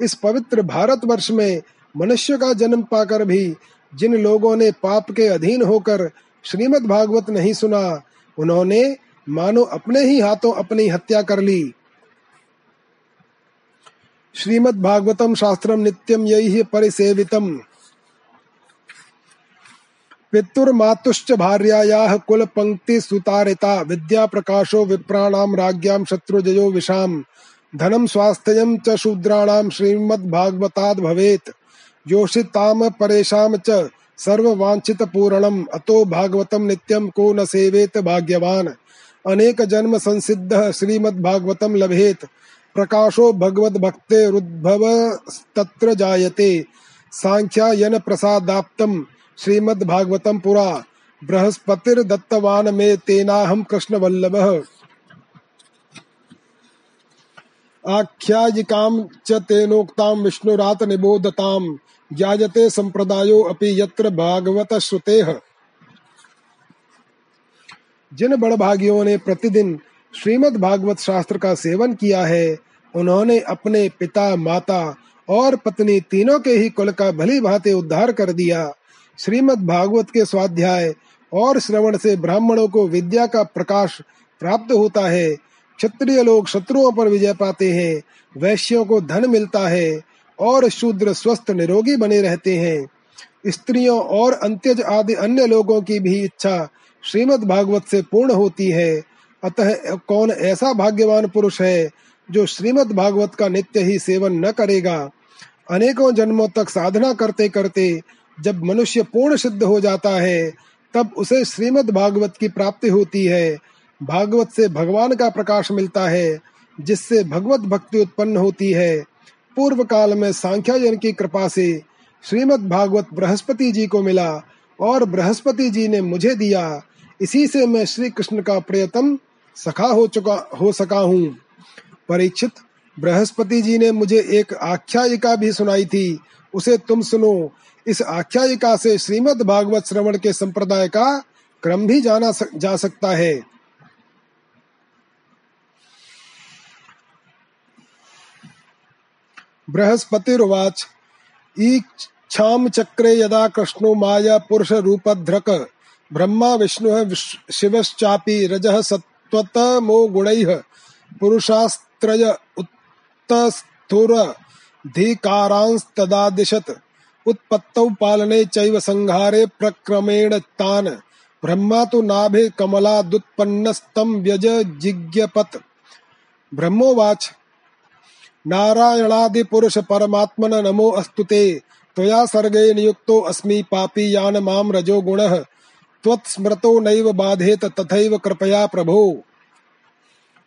इस पवित्र भारत वर्ष में मनुष्य का जन्म पाकर भी जिन लोगों ने पाप के अधीन होकर श्रीमद् भागवत नहीं सुना, उन्होंने मानो अपने ही हाथों अपनी हत्या कर ली। श्रीमद् भागवतम शास्त्रम नित्यम यही परिसेवितम। पितुर्मातुश्च भार्यायाः कुलपङ्क्तिसुतारिता। विद्याप्रकाशो विप्राणां राज्ञां शत्रुजयो विशाम् धनं स्वास्थ्यं च शूद्राणां श्रीमद्भागवताद् भवेत्। योषिताम परेशाम च सर्ववाञ्छितपूरणम्। अतो भागवतं नित्यं को न सेवेत भाग्यवान्। अनेक जन्म संसिद्धः श्रीमद्भागवतं लभेत। प्रकाशो भगवद्भक्तेरुद्भव तत्र जायते। साङ्ख्यायन प्रसादाप्तम् श्रीमद्भागवतम पुरा। बृहस्पतिर्दत्तवान मे तेनाहम कृष्ण वल्लभ आख्यायिकां च तेनोक्तां विष्णुरात निबोधतां ज्ञायते संप्रदायो अपि यत्र भागवत श्रुतेः जिन बड़भागियों ने प्रतिदिन श्रीमद् भागवत शास्त्र का सेवन किया है, उन्होंने अपने पिता, माता और पत्नी तीनों के ही कुल का भली भांति उद्धार कर दिया। श्रीमद् भागवत के स्वाध्याय और श्रवण से ब्राह्मणों को विद्या का प्रकाश प्राप्त होता है। क्षत्रिय लोग शत्रुओं पर विजय पाते हैं, वैश्यों को धन मिलता है और शूद्र स्वस्थ निरोगी बने रहते हैं। स्त्रियों और अंत्यज आदि अन्य लोगों की भी इच्छा श्रीमद् भागवत से पूर्ण होती है। अतः कौन ऐसा भाग्यवान पुरुष है जो श्रीमद् भागवत का नित्य ही सेवन न करेगा? अनेकों जन्मों तक साधना करते करते जब मनुष्य पूर्ण सिद्ध हो जाता है, तब उसे श्रीमद् भागवत की प्राप्ति होती है। भागवत से भगवान का प्रकाश मिलता है, जिससे भगवत भक्ति उत्पन्न होती है। पूर्व काल में सांख्यायन की कृपा से श्रीमद् भागवत बृहस्पति जी को मिला। और बृहस्पति जी ने मुझे दिया। इसी से मैं श्री कृष्ण का प्रियतम सखा हो चुका हो सका हूँ। परीक्षित बृहस्पति जी ने मुझे एक आख्यायिका भी सुनाई थी। उसे तुम सुनो। इस आख्यायिका से श्रीमद् भागवत श्रवण के संप्रदाय का क्रम भी जाना सक, जा सकता है। बृहस्पतिर्वाच ईक्षाम चक्रे यदा कृष्णो माया पुरुष रूपध्रक ब्रह्मा विष्णु शिवश्चापि रजः सत्वतमो गुणैः, पुरुषास्त्रय उत्तस्थुर धिकारांस्तदादिशत् उत्पत्तौ पालने चैव संहारे प्रक्रमेण तान्। ब्रह्मा तो नाभे कमलादुत्पन्नस्तं व्यज जिज्ञपत। ब्रह्मोवाच नारायणादि पुरुष परमात्मन नमो अस्तुते त्वया सर्गे नियुक्तो अस्मि पापी यान माम रजो गुणः। त्वत्स्मृतो नैव बाधेत, तथैव कृपया प्रभो।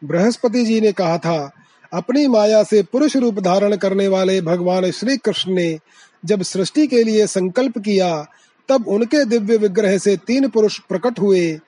बृहस्पति जी ने कहा था, अपनी माया से पुरुष रूप धारण करने वाले भगवान श्री कृष्ण ने जब सृष्टि के लिए संकल्प किया, तब उनके दिव्य विग्रह से तीन पुरुष प्रकट हुए।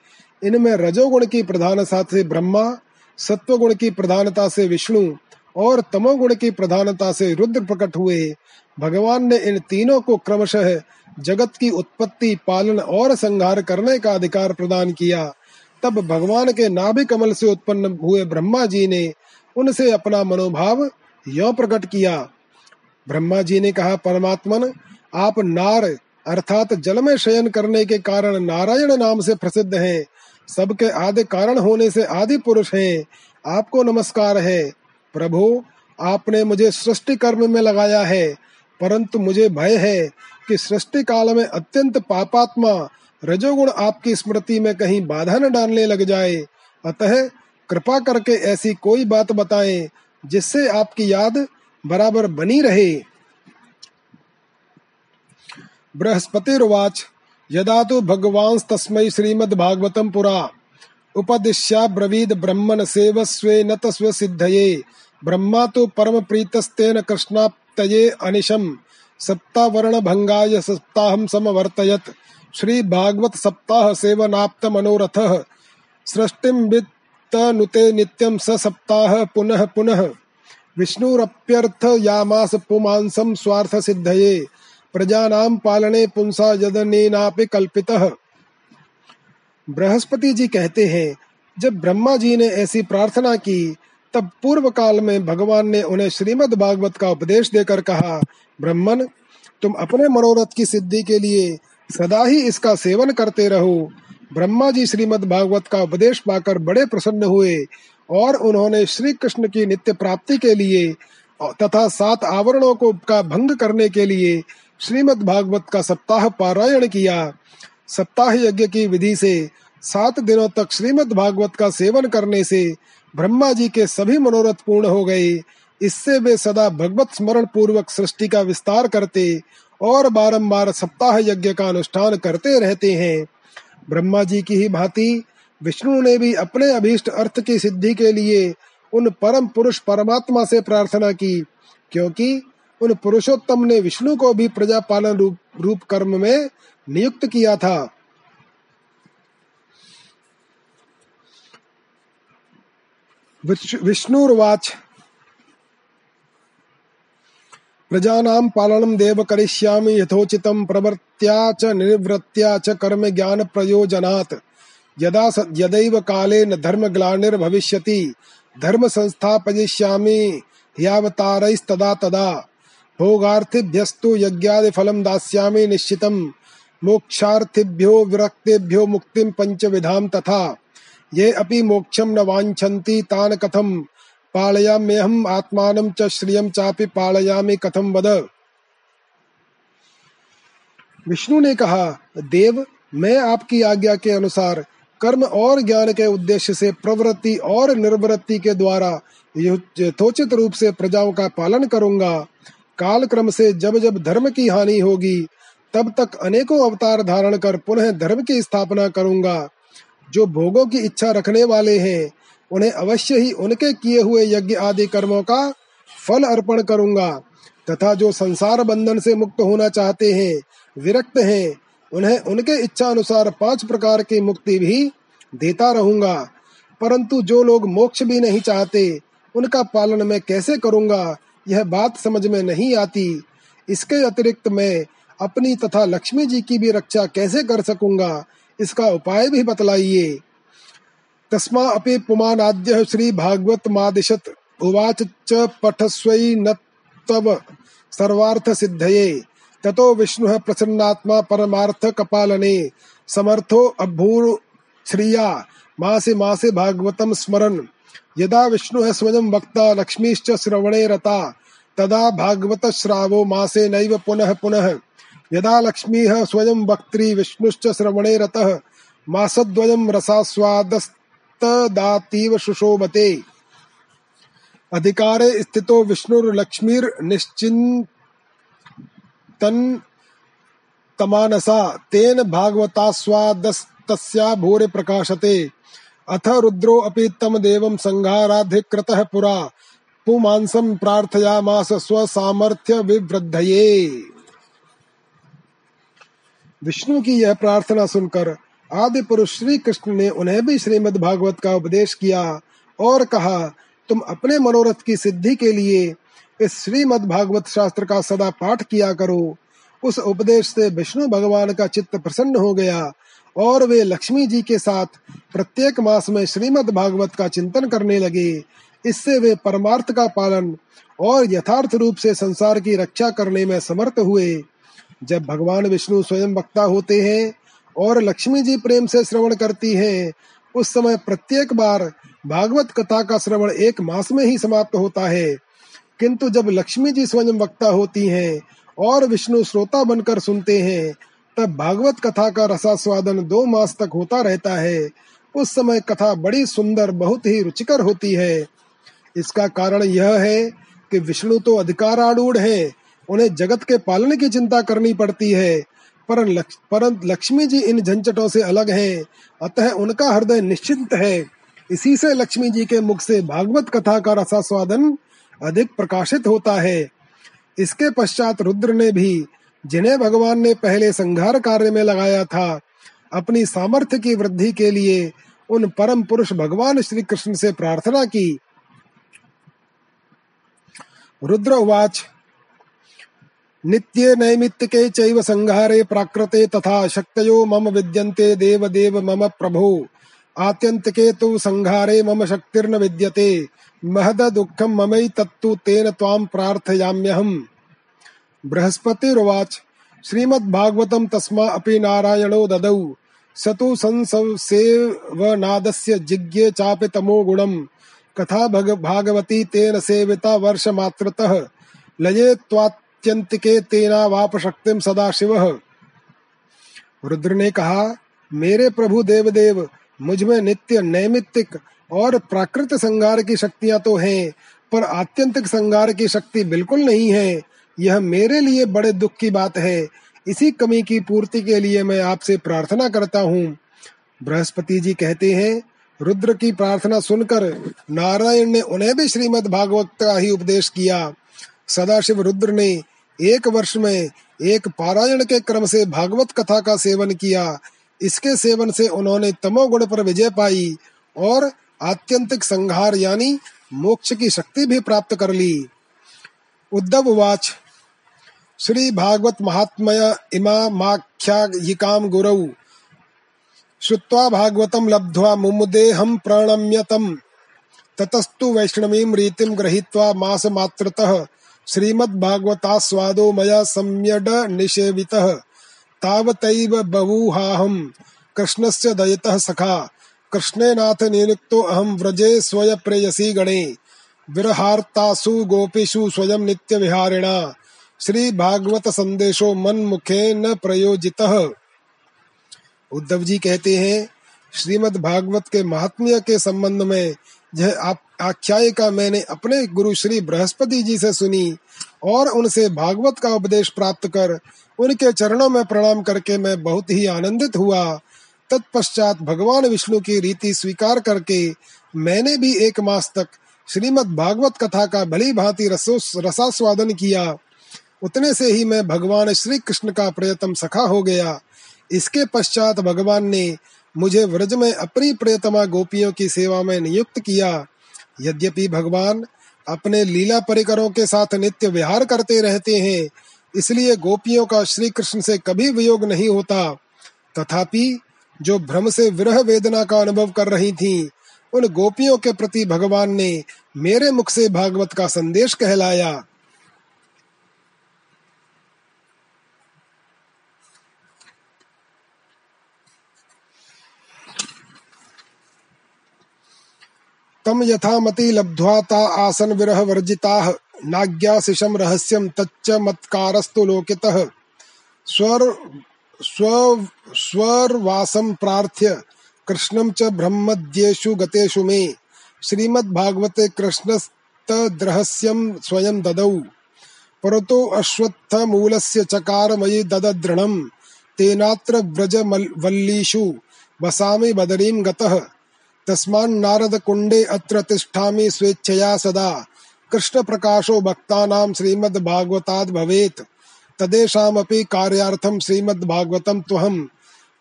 इनमें रजोगुण की प्रधानता से ब्रह्मा, सत्वगुण की प्रधानता से विष्णु और तमोगुण की प्रधानता से रुद्र प्रकट हुए। भगवान ने इन तीनों को क्रमशः जगत की उत्पत्ति, पालन और संहार करने का अधिकार प्रदान किया। तब भगवान के नाभि कमल से उत्पन्न हुए ब्रह्मा जी ने उनसे अपना मनोभाव यो प्रकट किया। ब्रह्मा जी ने कहा, परमात्मन, आप नार, अर्थात जल में शयन करने के कारण नारायण नाम से प्रसिद्ध हैं। सबके आदि कारण होने से आदि पुरुष हैं। आपको नमस्कार है। प्रभु, आपने मुझे सृष्टि कर्म में लगाया है, परंतु मुझे भय है कि सृष्टि काल में अत्यंत पापात्मा रजोगुण आपकी स्मृति में कहीं बाधा न डालने लग जाए। अतः कृपा करके ऐसी कोई बात बताएँ जिससे आपकी याद बराबर बनी रहे। बृहस्पतिर्वाच, यदा तो भगवान तस्मै श्रीमद्भागवतम पुरा। उपदिश्या ब्रवीद ब्रह्मन सेवस्वे न तस्व सिद्धये। ब्रह्मा तो परम प्रीतस्तेन कृष्णाप्तये अनिशम। सप्तावर्ण भंगाय सप्ताहम समवर्तयत। श्री भागवत सप्ताह सेवनाप्त मनोरथ सृष्टिम वित्तनुते नित्यम स सप्ताह पुनः पुनः। विष्णुरप्यर्थ यामास पुमांसम स्वार्थ सिद्धये प्रजानाम पालने पुंसा यदनेनापि कल्पितः। बृहस्पति जी कहते हैं, जब ब्रह्मा जी ने ऐसी प्रार्थना की तब पूर्व काल में भगवान ने उन्हें श्रीमद् भागवत का उपदेश देकर कहा, ब्रह्मन, तुम अपने मनोरथ की सिद्धि के लिए सदा ही इसका सेवन करते रहो। ब्रह्मा जी श्रीमद् भागवत का उपदेश पाकर बड़े प्रसन्न हुए और उन्होंने श्री कृष्ण की नित्य प्राप्ति के लिए तथा सात आवरणों को का भंग करने के लिए श्रीमद् भागवत का सप्ताह पारायण किया। सप्ताह यज्ञ की विधि से सात दिनों तक श्रीमद् भागवत का सेवन करने से ब्रह्मा जी के सभी मनोरथ पूर्ण हो गए। इससे वे सदा भगवत स्मरण पूर्वक सृष्टि का विस्तार करते और बारंबार सप्ताह यज्ञ का अनुष्ठान करते रहते हैं। ब्रह्मा जी की ही भांति विष्णु ने भी अपने अभीष्ट अर्थ की सिद्धि के लिए उन परम पुरुष परमात्मा से प्रार्थना की क्योंकि उन पुरुषोत्तम ने विष्णु को भी प्रजा पालन रूप, रूप कर्म में नियुक्त किया था। विष्णुर्वाच। प्रजानां पालनं देव करिष्यामि, यथोचितं प्रवर्त्या च निवृत्त्या च कर्म ज्ञान प्रयोजनात्। यदा यदैव धर्म ग्लानिर्भविष्यति धर्म संस्थापयिष्यामि ह्यावतारैस्तदा तदा। भोगार्थिभ्यस्तु यज्ञादि फलं दास्यामि निश्चितं, मोक्षार्थिभ्यो विरक्तेभ्यो मुक्तिं पंचविधां तथा। ये अपि मोक्षम न वांछन्ति तान कथम पालयाम्यहम आत्मानं च श्रियम चापि पालयामि कथम वद? विष्णु ने कहा, देव, मैं आपकी आज्ञा के अनुसार कर्म और ज्ञान के उद्देश्य से प्रवृत्ति और निर्वृत्ति के द्वारा यथोचित रूप से प्रजाओं का पालन करूँगा। काल क्रम से जब जब धर्म की हानि होगी, तब तक अनेकों अवतार धारण कर पुनः धर्म की स्थापना करूँगा। जो भोगों की इच्छा रखने वाले हैं, उन्हें अवश्य ही उनके किए हुए यज्ञ आदि कर्मों का फल अर्पण करूँगा। तथा जो संसार बंधन से मुक्त होना चाहते हैं, विरक्त हैं, उन्हें उनके इच्छा अनुसार पाँच प्रकार की मुक्ति भी देता रहूँगा। परंतु जो लोग मोक्ष भी नहीं चाहते, उनका पालन मैं कैसे करूँगा, यह बात समझ में नहीं आती। इसके अतिरिक्त मैं अपनी तथा लक्ष्मी जी की भी रक्षा कैसे कर सकूँगा इसका उपाय भी बतलाइए। तस्मा अपि पुमानाद्य श्री भागवत मादिशत उवाच च पठस्वै न तव सर्वार्थ सिद्धये ततो विष्णु प्रसन्नात्मा परमार्थ कपालने समर्थो अभूर श्रिया। मासे मासे भागवतम स्मरन। यदा विष्णु स्वयं वक्ता लक्ष्मीश्च श्रवणे रता, तदा भागवत श्रावो मासे नैव पुनः पुनः। यदा लक्ष्मी स्वयं वक्त्री विष्णुश्च श्रवणे रतः मासद्वयं रसास्वादस्त तदातीव शुशोभते अधिकारे स्थितो विष्णुर्लक्ष्मीर्निश्चिन्तन् तमानसा तेन भागवतास्वादस्तस्या भूरि प्रकाशते। अथ रुद्रो अपि तम देवं संहाराधिकृतः पुरा। पुमांसं प्रार्थयामास स्वसामर्थ्य विवृद्धये विष्णु की यह प्रार्थना सुनकर आदि पुरुष श्री कृष्ण ने उन्हें भी श्रीमद् भागवत का उपदेश किया और कहा, तुम अपने मनोरथ की सिद्धि के लिए इस श्रीमद् भागवत शास्त्र का सदा पाठ किया करो। उस उपदेश से विष्णु भगवान का चित्त प्रसन्न हो गया और वे लक्ष्मी जी के साथ प्रत्येक मास में श्रीमद् भागवत का चिंतन करने लगे। इससे वे परमार्थ का पालन और यथार्थ रूप से संसार की रक्षा करने में समर्थ हुए। जब भगवान विष्णु स्वयं वक्ता होते हैं और लक्ष्मी जी प्रेम से श्रवण करती हैं, उस समय प्रत्येक बार भागवत कथा का श्रवण एक मास में ही समाप्त होता है। किंतु जब लक्ष्मी जी स्वयं वक्ता होती हैं और विष्णु श्रोता बनकर सुनते हैं, तब भागवत कथा का रसास्वादन दो मास तक होता रहता है। उस समय कथा बड़ी सुंदर, बहुत ही रुचिकर होती है। इसका कारण यह है कि विष्णु तो अधिकारारूढ़ है उन्हें जगत के पालन की चिंता करनी पड़ती है। पर लक्ष, परंतु लक्ष्मी जी इन झंझटों से अलग हैं। अतः उनका हृदय निश्चिंत है। इसी से लक्ष्मी जी के मुख से भागवत कथा का रसास्वादन अधिक प्रकाशित होता है। इसके पश्चात रुद्र ने भी जिन्हें भगवान ने पहले संघार कार्य में लगाया था अपनी सामर्थ्य की वृद्धि के लिए उन परम पुरुष भगवान श्री कृष्ण से प्रार्थना की। रुद्र उवाच नित्ये नैमित्तिके चैव संहारे प्राकृते तथा शक्तयो मम विद्यन्ते देव देव मम प्रभो। आत्यन्तिके तो संहारे मम शक्तिर्न विद्यते। महद दुःखं ममै तत्तु तेन त्वां प्रार्थयाम्यहम्। बृहस्पतिरुवाच। श्रीमद्भागवतं तस्मा अपि नारायणो ददौ। स तु संसेवनादस्य जिज्ञे चापि तमो गुणम्। कथा भग भागवती तेन सेविता वर्षमात्रतः लये त्वात् अत्यंतिके तेना वाप शक्तिम सदा शिव। रुद्र ने कहा, मेरे प्रभु देव देव मुझमें नित्य नैमित्तिक और प्राकृत संगार की शक्तियाँ तो हैं, पर आत्यंतिक संगार की शक्ति बिल्कुल नहीं है। यह मेरे लिए बड़े दुख की बात है। इसी कमी की पूर्ति के लिए मैं आपसे प्रार्थना करता हूँ। बृहस्पति जी कहते हैं, रुद्र की प्रार्थना सुनकर नारायण ने उन्हें भी श्रीमद् भागवत का ही उपदेश किया। सदाशिव रुद्र ने एक वर्ष में एक पारायण के क्रम से भागवत कथा का सेवन किया। इसके सेवन से उन्होंने तमोगुण पर विजय पाई और आत्यंतिक संहार यानी मोक्ष की शक्ति भी प्राप्त कर ली। उद्धव वाच। श्री भागवत महात्मय इमा माख्यायिकाम गुरौ। श्रुत्वा भागवतं लब्ध्वा मुमुदेहं प्रणम्यतम्। ततस्तु वैष्णवीं रीतिं गृहीत्वा मासमात्रतः श्रीमद्भागवतास्वादो मया सम्यड निषेवितः। तावतैव बभूहाहं कृष्णस्य दयितः सखा। कृष्णेनाथ निरुक्तो अहं व्रजे स्वय प्रेयसी गणे। विरहार्तासु गोपीषु स्वयं नित्य विहारिणा श्री भागवत संदेशो मन मुखे न प्रयोजितः। उद्धव जी कहते हैं श्रीमद् भागवत के महात्म्य के संबंध में यह आख्यायिका मैंने अपने गुरु श्री बृहस्पति जी से सुनी और उनसे भागवत का उपदेश प्राप्त कर उनके चरणों में प्रणाम करके मैं बहुत ही आनंदित हुआ। तत्पश्चात भगवान विष्णु की रीति स्वीकार करके मैंने भी एक मास तक श्रीमद् भागवत कथा का भली भांति रसास्वादन किया। उतने से ही मैं भगवान श्री कृष्ण का प्रियतम सखा हो गया। इसके पश्चात भगवान ने मुझे व्रज में अपनी प्रियतमा गोपियों की सेवा में नियुक्त किया। यद्यपि भगवान अपने लीला परिकरों के साथ नित्य विहार करते रहते हैं इसलिए गोपियों का श्री कृष्ण से कभी वियोग नहीं होता। तथापि जो भ्रम से विरह वेदना का अनुभव कर रही थीं, उन गोपियों के प्रति भगवान ने मेरे मुख से भागवत का संदेश कहलाया। तम यथामति लब्ध्वा ता आसन विरह वर्जिता। नाज्ञाशिषम रहस्यम तच्च मत्कारस्तु लोकितः। स्वर, स्व स्वर्वासम प्रार्थ्य कृष्णं च ब्रह्मद्येषु गतेषु मे। श्रीमद्भागवते कृष्णस्तद्रहस्यं स्वयं ददौ। परतो अश्वत्थमूलस्य चकार मयि दददृढम् तेनात्र व्रजवल्लीषु वसामि बदरीं गतः। तस्मान्नारदकुण्डे अत्र तिष्ठामि स्वेच्छया सदा। कृष्णप्रकाशो भक्तानां श्रीमद्भागवताद् भवेत्। तदेषामपि कार्यार्थं श्रीमद्भागवतं त्वहं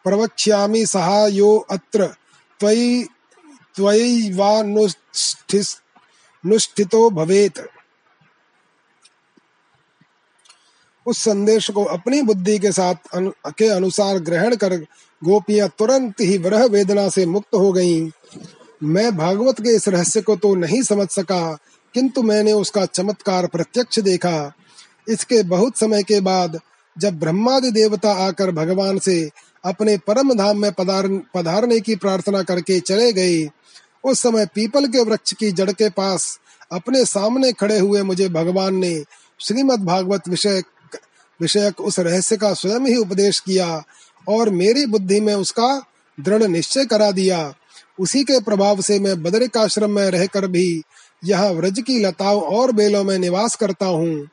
प्रवक्ष्यामि सहायो अत्र। त्वयि त्वयैवानुष्ठितो भवेत्। उस संदेश को अपनी बुद्धि के साथ अनु, के अनुसार ग्रहण कर गोपियाँ तुरंत ही वरह वेदना से मुक्त हो गईं। मैं भागवत के इस रहस्य को तो नहीं समझ सका, किंतु मैंने उसका चमत्कार प्रत्यक्ष देखा इसके बहुत समय के बाद, जब ब्रह्मादि देवता आकर भगवान से अपने परम धाम में पधार, पधारने की प्रार्थना करके चले गए, उस समय पीपल के वृक्ष की जड़ के पास अपने सामने खड़े हुए मुझे भगवान ने श्रीमद् भागवत विषय विषयक उस रहस्य का स्वयं ही उपदेश किया और मेरी बुद्धि में उसका दृढ़ निश्चय करा दिया। उसी के प्रभाव से मैं बदरिक आश्रम में रहकर भी यहाँ व्रज की लताओं और बेलों में निवास करता हूँ।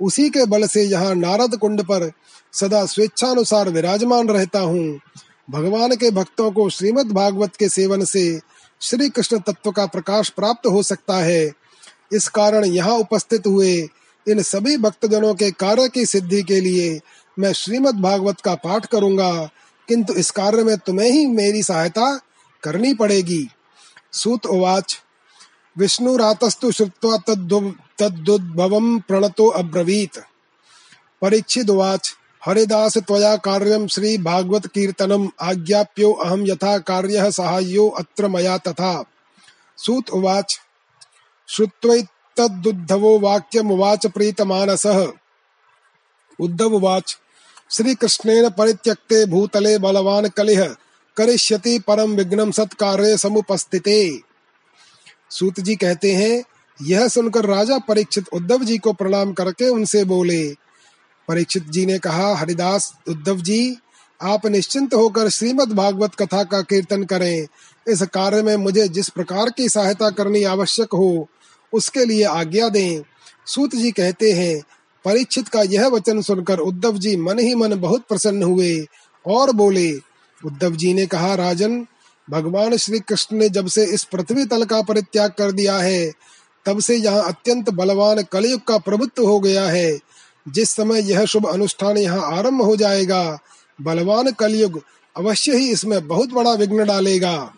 उसी के बल से यहाँ नारद कुंड पर सदा स्वेच्छानुसार विराजमान रहता हूँ। भगवान के भक्तों को श्रीमद् भागवत के सेवन से श्री कृष्ण तत्व का प्रकाश प्राप्त हो सकता है। इस कारण यहाँ उपस्थित हुए इन सभी भक्तजनों के कार्य की सिद्धि के लिए मैं श्रीमद् भागवत का पाठ करूँगा, किंतु इस कार्य में तुम्हें ही मेरी सहायता करनी पड़ेगी। सूत उवाच विष्णुरातस्तु श्रुत्वा तद्दुद्भवं प्रणतो अब्रवीत। परीक्षित उवाच, हरिदास त्वया कार्यं श्री भागवत कीर्तनम आज्ञाप्यो अहम यथा कार्य सहायो अत्र मया तथा। सूत उवाच श्रुत्वैतद्दुद्धवो वाक्यमुवाच प्रीतमानसः। उद्धव उवाच श्री कृष्णेन परित्यक्ते भूतले बलवान कलिह, करिष्यति परम विघ्नम सत्कार्य समुपस्थिते। सूत जी कहते हैं, यह सुनकर राजा परीक्षित उद्धव जी को प्रणाम करके उनसे बोले। परीक्षित जी ने कहा, हरिदास, उद्धव जी, आप निश्चिंत होकर श्रीमद् भागवत कथा का कीर्तन करें। इस कार्य में मुझे जिस प्रकार की सहायता करनी आवश्यक हो, उसके लिए आज्ञा दें। सूत जी कहते हैं परीक्षित का यह वचन सुनकर उद्धव जी मन ही मन बहुत प्रसन्न हुए और बोले, उद्धव जी ने कहा, राजन, भगवान श्री कृष्ण ने जब से इस पृथ्वी तल का परित्याग कर दिया है, तब से यहाँ अत्यंत बलवान कलयुग का प्रभुत्व हो गया है। जिस समय यह शुभ अनुष्ठान यहाँ आरंभ हो जाएगा, बलवान कलयुग अवश्य ही इसमें बहुत बड़ा विघ्न डालेगा।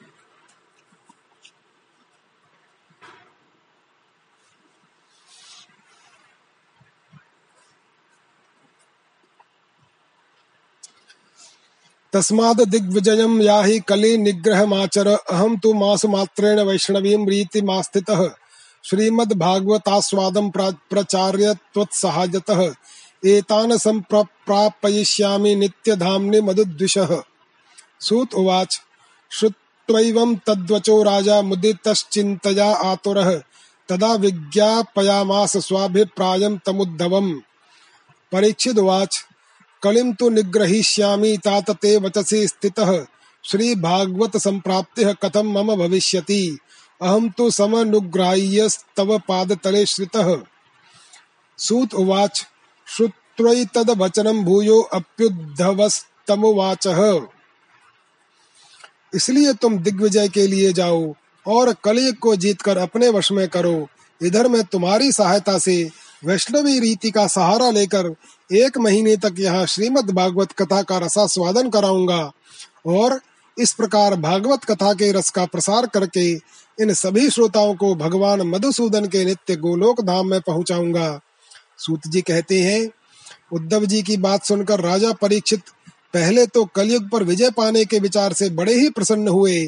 तस्माद् दिग्विजयं याहि कलि निग्रहमाचर, अहं तु मासमात्रेण वैष्णवीं रीतिमास्थितः। श्रीमद्भागवतास्वादं प्रचार्य त्वत्सहायतः एतान् सम्प्रापयिष्यामि नित्यधाम्नि मधुद्विषः सूत उवाच। श्रुत्वैवं तद्वचो राजा मुदितश्चिन्तया आतुरः। तदा विज्ञापयामास स्वाभिप्रायं तमुद्धवम्। परीक्षित उवाच कलिम तो निग्रहीष्यामि तात ते वचसि स्थितः। श्री भागवत संप्राप्ति कथम मम भविष्यति? अहम तो समनुग्राह्यस्तव पादतले श्रितः। सूत उवाच श्रुत्वैतद्वचनं भूयो अप्युद्धवस्तमुवाचः। इसलिए तुम दिग्विजय के लिए जाओ और कलयुग को जीतकर अपने वश में करो। इधर मैं तुम्हारी सहायता से वैष्णवी रीति का सहारा लेकर एक महीने तक यहाँ श्रीमद् भागवत कथा का रसास्वादन कराऊँगा और इस प्रकार भागवत कथा के रस का प्रसार करके इन सभी श्रोताओं को भगवान मधुसूदन के नित्य गोलोक धाम में पहुंचाऊँगा। सूत जी कहते हैं, उद्धव जी की बात सुनकर राजा परीक्षित पहले तो कलयुग पर विजय पाने के विचार से बड़े ही प्रसन्न हुए,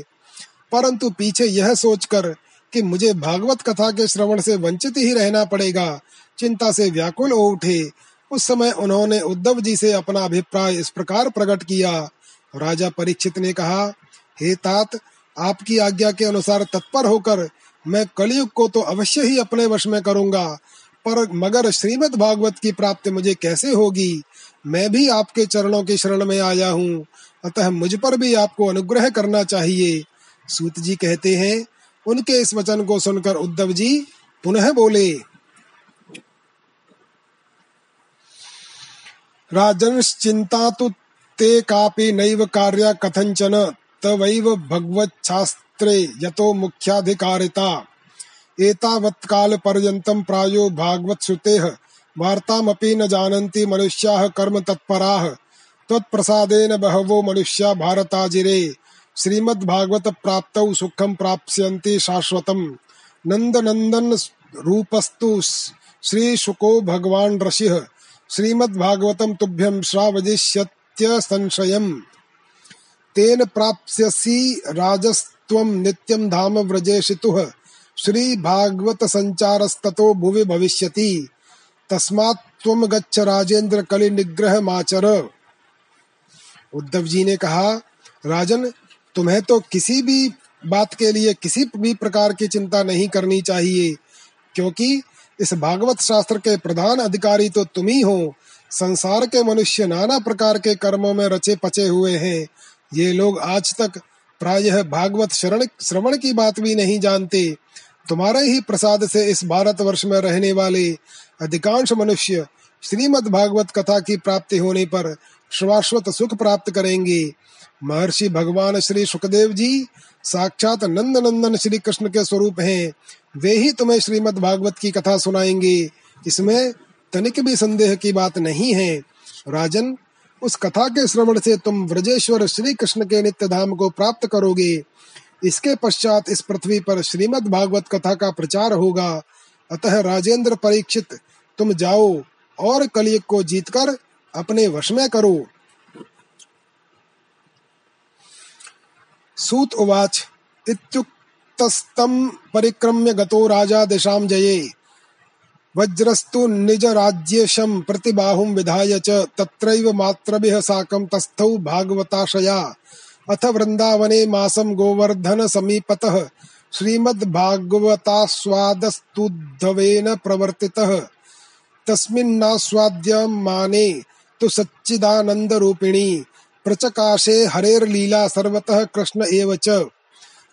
परंतु पीछे यह सोचकर कि मुझे भागवत कथा के श्रवण से वंचित ही रहना पड़ेगा चिंता से व्याकुल हो उठे। उस समय उन्होंने उद्धव जी से अपना अभिप्राय इस प्रकार प्रकट किया। राजा परीक्षित ने कहा, हे तात, आपकी आज्ञा के अनुसार तत्पर होकर मैं कलयुग को तो अवश्य ही अपने वश में करूँगा। पर मगर श्रीमद् भागवत की प्राप्ति मुझे कैसे होगी? मैं भी आपके चरणों के शरण में आया हूँ। अतः मुझ पर भी आपको अनुग्रह करना चाहिए। सूत जी कहते हैं। उनके इस वचन को सुनकर उद्धव जी पुनः बोले राजंश्चिन्ता तु ते कापि नैव कार्या कथञ्चन, तवैव भगवच्छास्त्रे यतो मुख्याधिकारिता। एतावत्कालपर्यन्तं प्रायो भागवतश्रुतेः वार्तामपि न जानन्ति मनुष्याः कर्म तत्पराः। त्वत्प्रसादेन बहवो मनुष्या भारताजिरे। श्रीमद्भागवत प्राप्तौ सुखं प्राप्स्यन्ति शाश्वतम्। नन्दनन्दन रूपस्तु श्रीशुको भगवान् ऋषिः। श्रीमद्भागवतं तुभ्यं श्रावजिष्यत्य संशयम्। तेन प्राप्स्यसि राजस्त्वं नित्यं धाम व्रजेशितुः श्रीभागवतसञ्चारस्ततो भुवि भविष्यति। तस्मात् त्वं गच्छ राजेंद्र कलि निग्रह माचर उद्धव जी ने कहा, राजन, तुम्हें तो किसी भी बात के लिए किसी भी प्रकार की चिंता नहीं करनी चाहिए, क्योंकि इस भागवत शास्त्र के प्रधान अधिकारी तो तुम ही हो। संसार के मनुष्य नाना प्रकार के कर्मों में रचे पचे हुए हैं। ये लोग आज तक प्रायः भागवत शरण, श्रवण की बात भी नहीं जानते। तुम्हारे ही प्रसाद से इस भारत वर्ष में रहने वाले अधिकांश मनुष्य श्रीमद् भागवत कथा की प्राप्ति होने पर शाश्वत सुख प्राप्त करेंगे। महर्षि भगवान श्री सुखदेव जी साक्षात नंद नंदन श्री कृष्ण के स्वरूप हैं। वे ही तुम्हें श्रीमद् भागवत की कथा सुनाएँगे। इसमें तनिक भी संदेह की बात नहीं है। राजन, उस कथा के श्रवण से तुम व्रजेश्वर श्री कृष्ण के नित्य धाम को प्राप्त करोगे। इसके पश्चात इस पृथ्वी पर श्रीमद् भागवत कथा का प्रचार होगा। अतः राजेंद्र परीक्षित, तुम जाओ और कलियुग को जीतकर अपने वश में करो। सूत उवाच इत्युक्तस्तं परिक्रम्य गतो राजा दिशां जये। वज्रस्तु निज निजराज्येशं प्रतिबाहुं विधाय च तत्रैव मात्रभिः साकं तस्थौ भागवताशया। अथ वृन्दावने मासं गोवर्धन समीपतः श्रीमद्भागवतास्वादस्तुद्धवेन प्रवर्तितः। तस्मिन्नास्वाद्यमाने तु सच्चिदानन्दरूपिणी। प्रचकाशे हरेर्लीला सर्वतः कृष्ण एव च।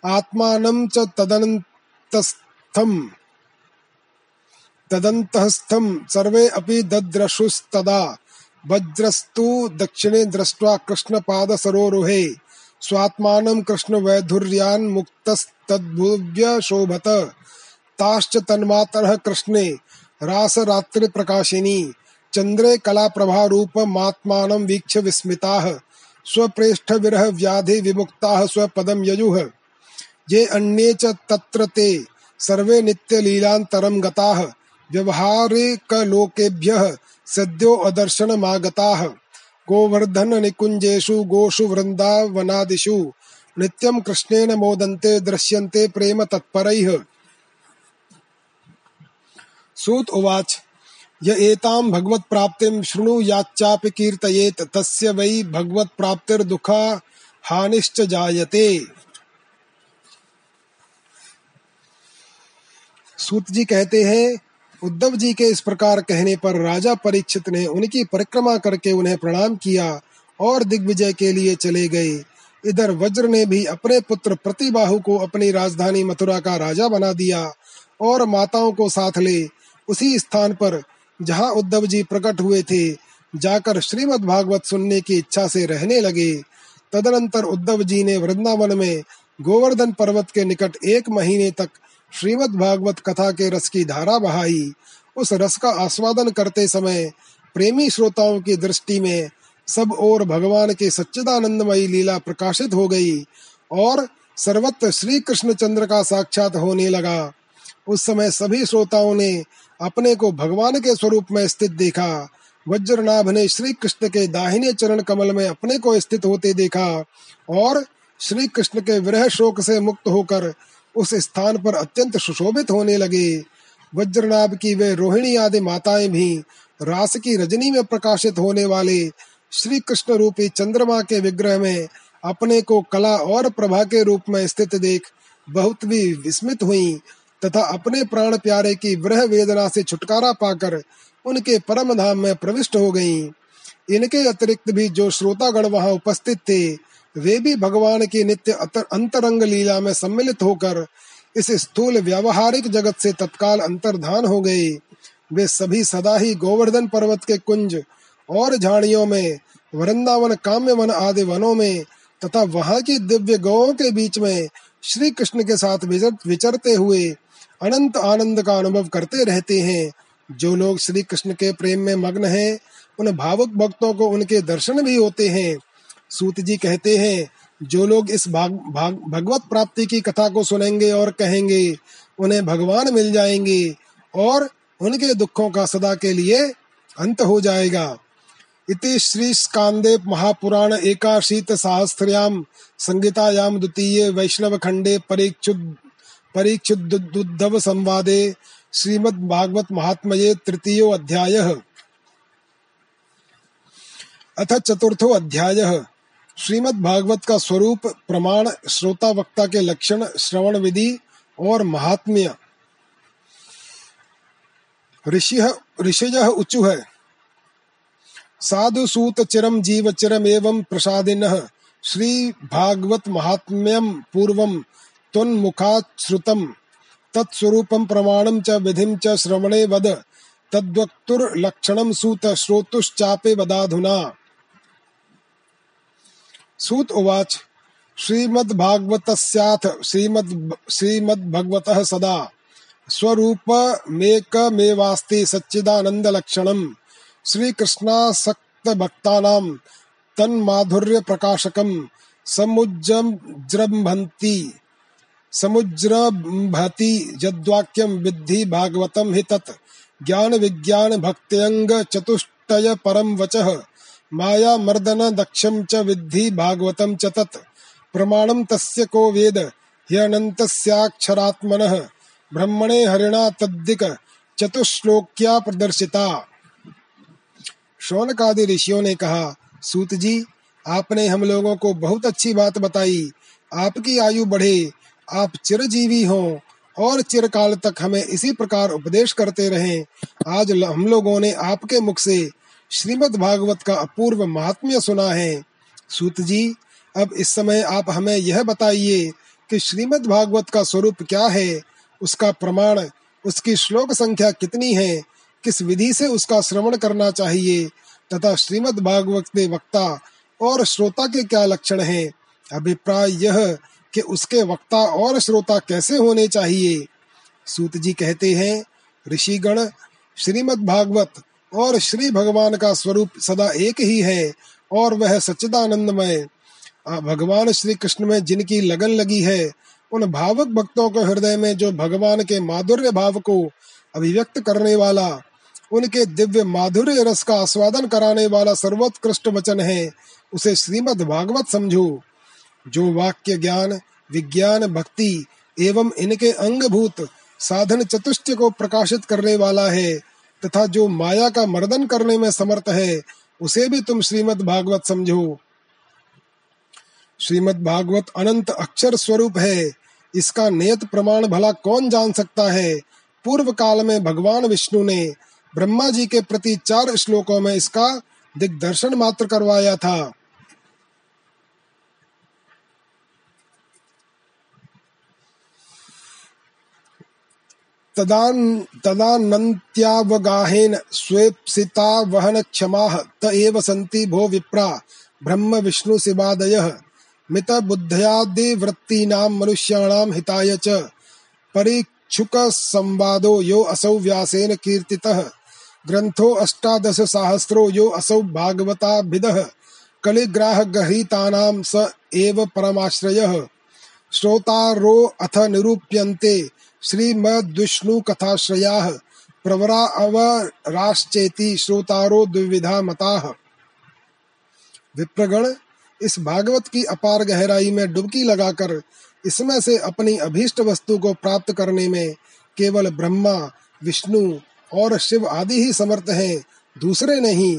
आत्मानं च तदनन्तस्थम्। तदन्तस्थं सर्वे अपि दद्रशुस्तदा। वज्रस्तु दक्षिणे दृष्ट्वा कृष्णपादसरोरुहे। स्वात्मानं कृष्णवैधुर्यान्मुक्तस्तद्भुव्य शोभत ताश्च तन्मातरः कृष्णे, रासरात्रिप्रकाशिनी। चन्द्रे कलाप्रभारूपमात्मानं वीक्ष्य विस्मिताः। स्वप्रेष्ठविरह व्याधि विमुक्ताः स्वपदं ययुः ये अन्ये च तत्र ते। सर्वे नित्यलीलान्तरं गताः। व्यवहारिकलोकेभ्यः सद्यो अदर्शनमागताः। गोवर्धननिकुञ्जेषु गोषु वृन्दावनादिषु। नित्यं कृष्णेन मोदन्ते, दृश्यन्ते प्रेम तत्परैः। सूत उवाच। य एतां भगवत्प्राप्तिं शृणुयाच्चापि कीर्तयेत्। तस्य वै भगवत्प्राप्तिर्दुःखा हानिश्च जायते। सूत जी कहते हैं, उद्धव जी के इस प्रकार कहने पर राजा परीक्षित ने उनकी परिक्रमा करके उन्हें प्रणाम किया और दिग्विजय के लिए चले गए। इधर वज्र ने भी अपने पुत्र प्रतिबाहु को अपनी राजधानी मथुरा का राजा बना दिया और माताओं को साथ ले। उसी स्थान पर जहाँ उद्धव जी प्रकट हुए थे, जाकर श्रीमद् भागवत सुनने की इच्छा से रहने लगे। तदनंतर उद्धव जी ने वृंदावन में गोवर्धन पर्वत के निकट एक महीने तक श्रीमद् भागवत कथा के रस की धारा बहाई। उस रस का आस्वादन करते समय प्रेमी श्रोताओं की दृष्टि में सब और भगवान के सच्चिदानंदमयी लीला प्रकाशित हो गई और सर्वत्र श्री कृष्ण चंद्र का साक्षात होने लगा। उस समय सभी श्रोताओं ने अपने को भगवान के स्वरूप में स्थित देखा। वज्रनाभ ने श्री कृष्ण के दाहिने चरण कमल में अपने को स्थित होते देखा और श्री कृष्ण के विरह शोक से मुक्त होकर उस स्थान पर अत्यंत सुशोभित होने लगे वज्रनाभ की वे रोहिणी आदि माताएँ भी रास की रजनी में प्रकाशित होने वाले श्री कृष्ण रूपी चंद्रमा के विग्रह में अपने को कला और प्रभा के रूप में स्थित देख बहुत भी विस्मित हुई, तथा अपने प्राण प्यारे की वृह वेदना से छुटकारा पाकर उनके परम धाम में प्रविष्ट हो गईं। इनके अतिरिक्त भी जो श्रोतागण वहाँ उपस्थित थे वे भी भगवान की नित्य अंतरंग लीला में सम्मिलित होकर इस स्थूल व्यावहारिक जगत से तत्काल अंतर्धान हो गए। वे सभी सदा ही गोवर्धन पर्वत के कुंज और झाड़ियों में, वृंदावन काम्य वन आदि वनों में तथा वहाँ की दिव्य गौ के बीच में श्री कृष्ण के साथ विचरते हुए अनंत आनंद का अनुभव करते रहते हैं। जो लोग श्री कृष्ण के प्रेम में मग्न हैं, उन भावुक भक्तों को उनके दर्शन भी होते हैं। सूत जी कहते हैं जो लोग इस भाग, भाग भगवत प्राप्ति की कथा को सुनेंगे और कहेंगे उन्हें भगवान मिल जाएँगे और उनके दुखों का सदा के लिए अंत हो जाएगा। इति श्री स्कांदे महापुराण एकाशीत सहस्त्रयाम संगीतायाम द्वितीय वैष्णव खंडे परीक्षुद परीक्षुद्धव संवादे श्रीमद् भागवत महात्मये तृतीयो अध्याय। अथ चतुर्थो अध्याय। श्रीमद् भागवत का स्वरूप, प्रमाण श्रोता वक्ता के लक्षण, श्रवण विधि और महात्म्य। ऋषि उचु है। साधु सूत चिरम जीव चिरम एवं प्रसादिन श्री भागवत महात्म्यम पूर्वम तुन्मुखात् श्रुतम तत्स्वरूपं प्रमाणं च विधिं च श्रवणे वद। तद्वक्तुर्लक्षणं सूत श्रोतुश्चापे वदाधुना। सूत उवाच श्रीमद्भागवतस्याथ श्रीमद् श्रीमद्भगवतः सदा स्वरूपमेकमेवास्ति सच्चिदानन्दलक्षणम् श्रीकृष्णासक्तभक्तानां तन्माधुर्यप्रकाशकं समुज्जृम्भन्ति समुज्रभति यद्वाक्यं विद्धि भागवतं हि तत् ज्ञान विज्ञान भक्त्यंग चतुष्टय परम वचः माया मर्दन दक्षम च विद्धि भागवतम च तत्। प्रमाणं तस्य को वेद ह्यनन्तस्याक्षरात्मनः ब्रह्मणे हरिणा तद्दिक, चतुश्लोक्या प्रदर्शिता। शौनकादि ऋषियों ने कहा, सूत जी, आपने हम लोगों को बहुत अच्छी बात बताई। आपकी आयु बढ़े, आप चिरजीवी हो, और चिरकाल तक हमें इसी प्रकार उपदेश करते रहें। आज हम लोगों ने आपके मुख से श्रीमद् भागवत का अपूर्व महात्म्य सुना है। सूत जी, अब इस समय आप हमें यह बताइए कि श्रीमद् भागवत का स्वरूप क्या है, उसका प्रमाण, उसकी श्लोक संख्या कितनी है, किस विधि से उसका श्रवण करना चाहिए, तथा श्रीमद् भागवत के वक्ता और श्रोता के क्या लक्षण हैं, अभिप्राय यह कि उसके वक्ता और श्रोता कैसे होने चाहिए। सूत जी कहते हैं, ऋषिगण श्रीमद् भागवत और श्री भगवान का स्वरूप सदा एक ही है और वह सच्चिदानंदमय। भगवान श्री कृष्ण में जिनकी लगन लगी है, उन भावक भक्तों के हृदय में जो भगवान के माधुर्य भाव को अभिव्यक्त करने वाला, उनके दिव्य माधुर्य रस का आस्वादन कराने वाला सर्वोत्कृष्ट वचन है, उसे श्रीमद् भागवत समझो। जो वाक्य ज्ञान, विज्ञान, भक्ति एवं इनके अंगभूत साधन चतुष्ट को प्रकाशित करने वाला है तथा जो माया का मर्दन करने में समर्थ है, उसे भी तुम श्रीमद् भागवत समझो। श्रीमद् भागवत अनंत अक्षर स्वरूप है। इसका नियत प्रमाण भला कौन जान सकता है? पूर्व काल में भगवान विष्णु ने ब्रह्मा जी के प्रति चार श्लोकों में इसका दिग्दर्शन मात्र करवाया था। तदानन्त्यावगाहेन स्वेप्सिता वहन क्षमाः, त एव सन्ति भो विप्रा, ब्रह्म विष्णु शिवादयः। मित बुद्धयादिवृत्तीनां मनुष्याणां हिताय च। परीक्षुक संवादो यो असौ व्यासेन कीर्तितः। ग्रन्थो अष्टादश सहस्रो यो असौ भागवताभिदः। कलिग्राह गृहीतानां स एव परमाश्रयः। श्रोतारो अथ निरूप्यन्ते। श्रीमद्विष्णु कथाश्रया प्रवरा अवराश्चेति श्रोतारो द्विविधा मता विप्रगण, इस भागवत की अपार गहराई में डुबकी लगाकर इसमें से अपनी अभीष्ट वस्तु को प्राप्त करने में केवल ब्रह्मा, विष्णु और शिव आदि ही समर्थ हैं, दूसरे नहीं,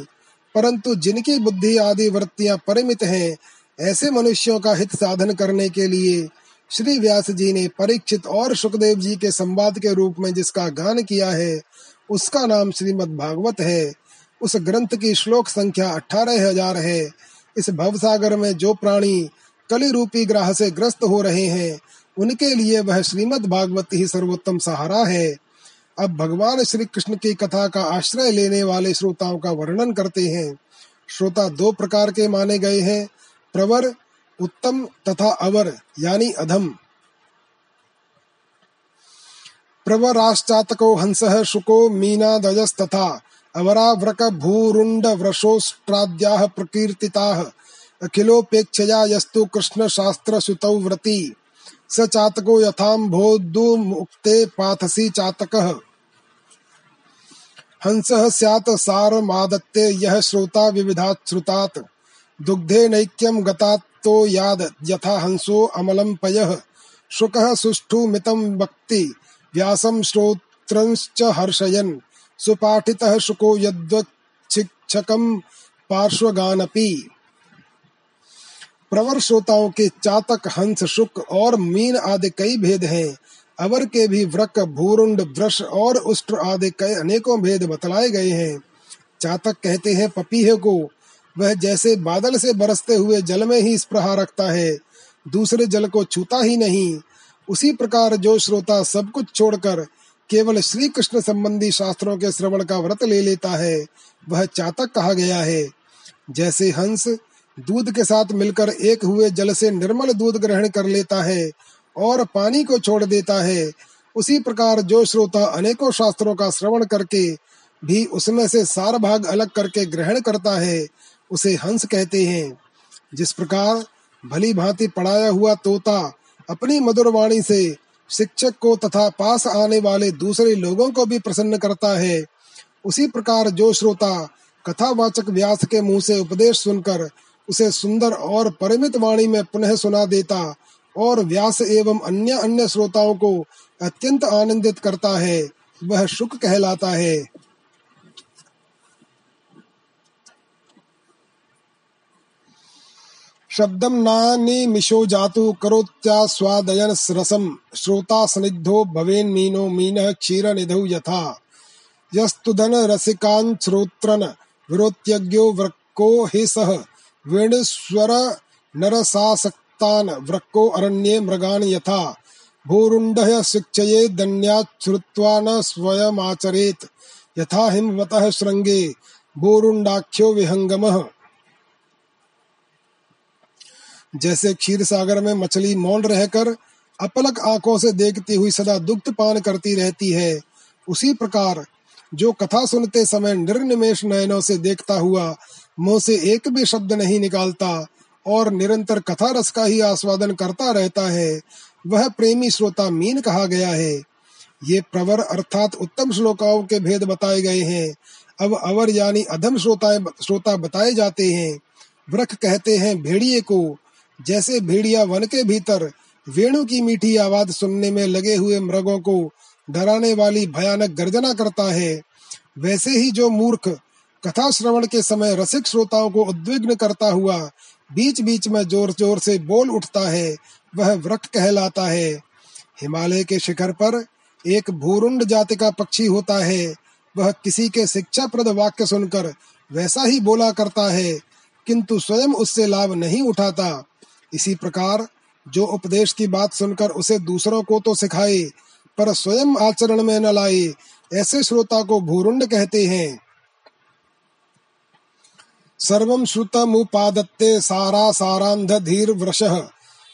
परंतु जिनकी बुद्धि आदि वृत्तियाँ परिमित हैं, ऐसे मनुष्यों का हित साधन करने के लिए श्री व्यास जी ने परीक्षित और सुखदेव जी के संवाद के रूप में जिसका गान किया है, उसका नाम श्रीमद् भागवत है। उस ग्रंथ की श्लोक संख्या अठारह हज़ार है। इस भवसागर में जो प्राणी कली रूपी ग्रह से ग्रस्त हो रहे हैं, उनके लिए वह श्रीमद् भागवत ही सर्वोत्तम सहारा है। अब भगवान श्री कृष्ण की कथा का आश्रय लेने वाले श्रोताओं का वर्णन करते हैं। श्रोता दो प्रकार के माने गए हैं। प्रवर उत्तम तथा अवर, यानी अधम। प्रवराश्चातको हंस शुको मीनादयस्तथा अवराव्रक भूरुंड वृषोष्ट्राद्याः प्रकीर्तिताः, अखिलोपेक्षया यस्तु सुतौ व्रती। स चातको यथाम्भोदु मुक्ते पाथसी चातकः। हंसः स्यात् सारमादत्ते, यः श्रोता विविधात् श्रुतात् दुग्धे नैक्यं गतात्तो याद यथा हंसो अमलं पयः। शुकः सुष्ठु मितं वक्ति व्यासं श्रोत्रंश्च हर्षयन्। सुपाठितः शुको यद्वच्छिक्षकं पार्श्वगानपि। प्रवर श्रोताओं के चातक, हंस, शुक और मीन आदि कई भेद हैं। अवर के भी व्रक, भूरुंड वृष और उष्ट्र आदि कई अनेकों भेद बतलाए गए हैं। चातक कहते हैं पपीहे को वह जैसे बादल से बरसते हुए जल में ही स्प्रहा रखता है, दूसरे जल को छूता ही नहीं। उसी प्रकार जो श्रोता सब कुछ छोड़कर केवल श्री कृष्ण संबंधी शास्त्रों के श्रवण का व्रत ले लेता है, वह चातक कहा गया है। जैसे हंस दूध के साथ मिलकर एक हुए जल से निर्मल दूध ग्रहण कर लेता है और पानी को छोड़ देता है, उसी प्रकार जो श्रोता अनेकों शास्त्रों का श्रवण करके भी उसमें से सार भाग अलग करके ग्रहण करता है उसे हंस कहते हैं। जिस प्रकार भली भांति पढ़ाया हुआ तोता अपनी मधुर वाणी से शिक्षक को तथा पास आने वाले दूसरे लोगों को भी प्रसन्न करता है, उसी प्रकार जो श्रोता कथावाचक व्यास के मुँह से उपदेश सुनकर उसे सुंदर और परिमित वाणी में पुनः सुना देता और व्यास एवं अन्य अन्य श्रोताओं को अत्यंत आनंदित करता है, वह शुक कहलाता है। शब्दम नानी मिशो जातु करोत्या स्वादयन रसम श्रोता स्निग्धो भवेन मीनो मीन क्षीर निधौ यथा यस्तुधन रसिकान श्रोत्रन विरोत्यज्ञो वृक्को हि सह वेणुस्वर नरसासक्तान् वृक्को अरण्ये मृगान् यथा। भूरुण्डः शिक्षये दन्यात् श्रुत्वा न स्वयमाचरेत्। यथा हिमवतः श्रृंगे भूरुण्डाख्यो विहंगमः जैसे क्षीर सागर में मछली मौन रहकर अपलक आँखों से देखती हुई सदा दुग्ध पान करती रहती है। उसी प्रकार, जो कथा सुनते समय निर्निमेश नयनों से देखता हुआ मुँह से एक भी शब्द नहीं निकालता और निरंतर कथा रस का ही आस्वादन करता रहता है, वह प्रेमी श्रोता मीन कहा गया है। ये प्रवर अर्थात उत्तम श्लोकाओं के भेद बताए गए हैं। अब अवर यानी अधम श्रोता श्रोता बताए जाते हैं। वृख कहते हैं भेड़िए को जैसे भेड़िया वन के भीतर वेणु की मीठी आवाज़ सुनने में लगे हुए मृगों को डराने वाली भयानक गर्जना करता है, वैसे ही जो मूर्ख कथा श्रवण के समय रसिक श्रोताओं को उद्विग्न करता हुआ बीच बीच में ज़ोर ज़ोर से बोल उठता है, वह वृक कहलाता है। हिमालय के शिखर पर एक भूरुंड जाति का पक्षी होता है, वह किसी के शिक्षा प्रद वाक्य सुनकर वैसा ही बोला करता है, किंतु स्वयं उससे लाभ नहीं उठाता। इसी प्रकार जो उपदेश की बात सुनकर उसे दूसरों को तो सिखाए, पर स्वयं आचरण में न लाए, ऐसे श्रोता को भूरुंड कहते हैं। सर्वं श्रुतमुपादत्ते सारा सारान्धधीर्वृषः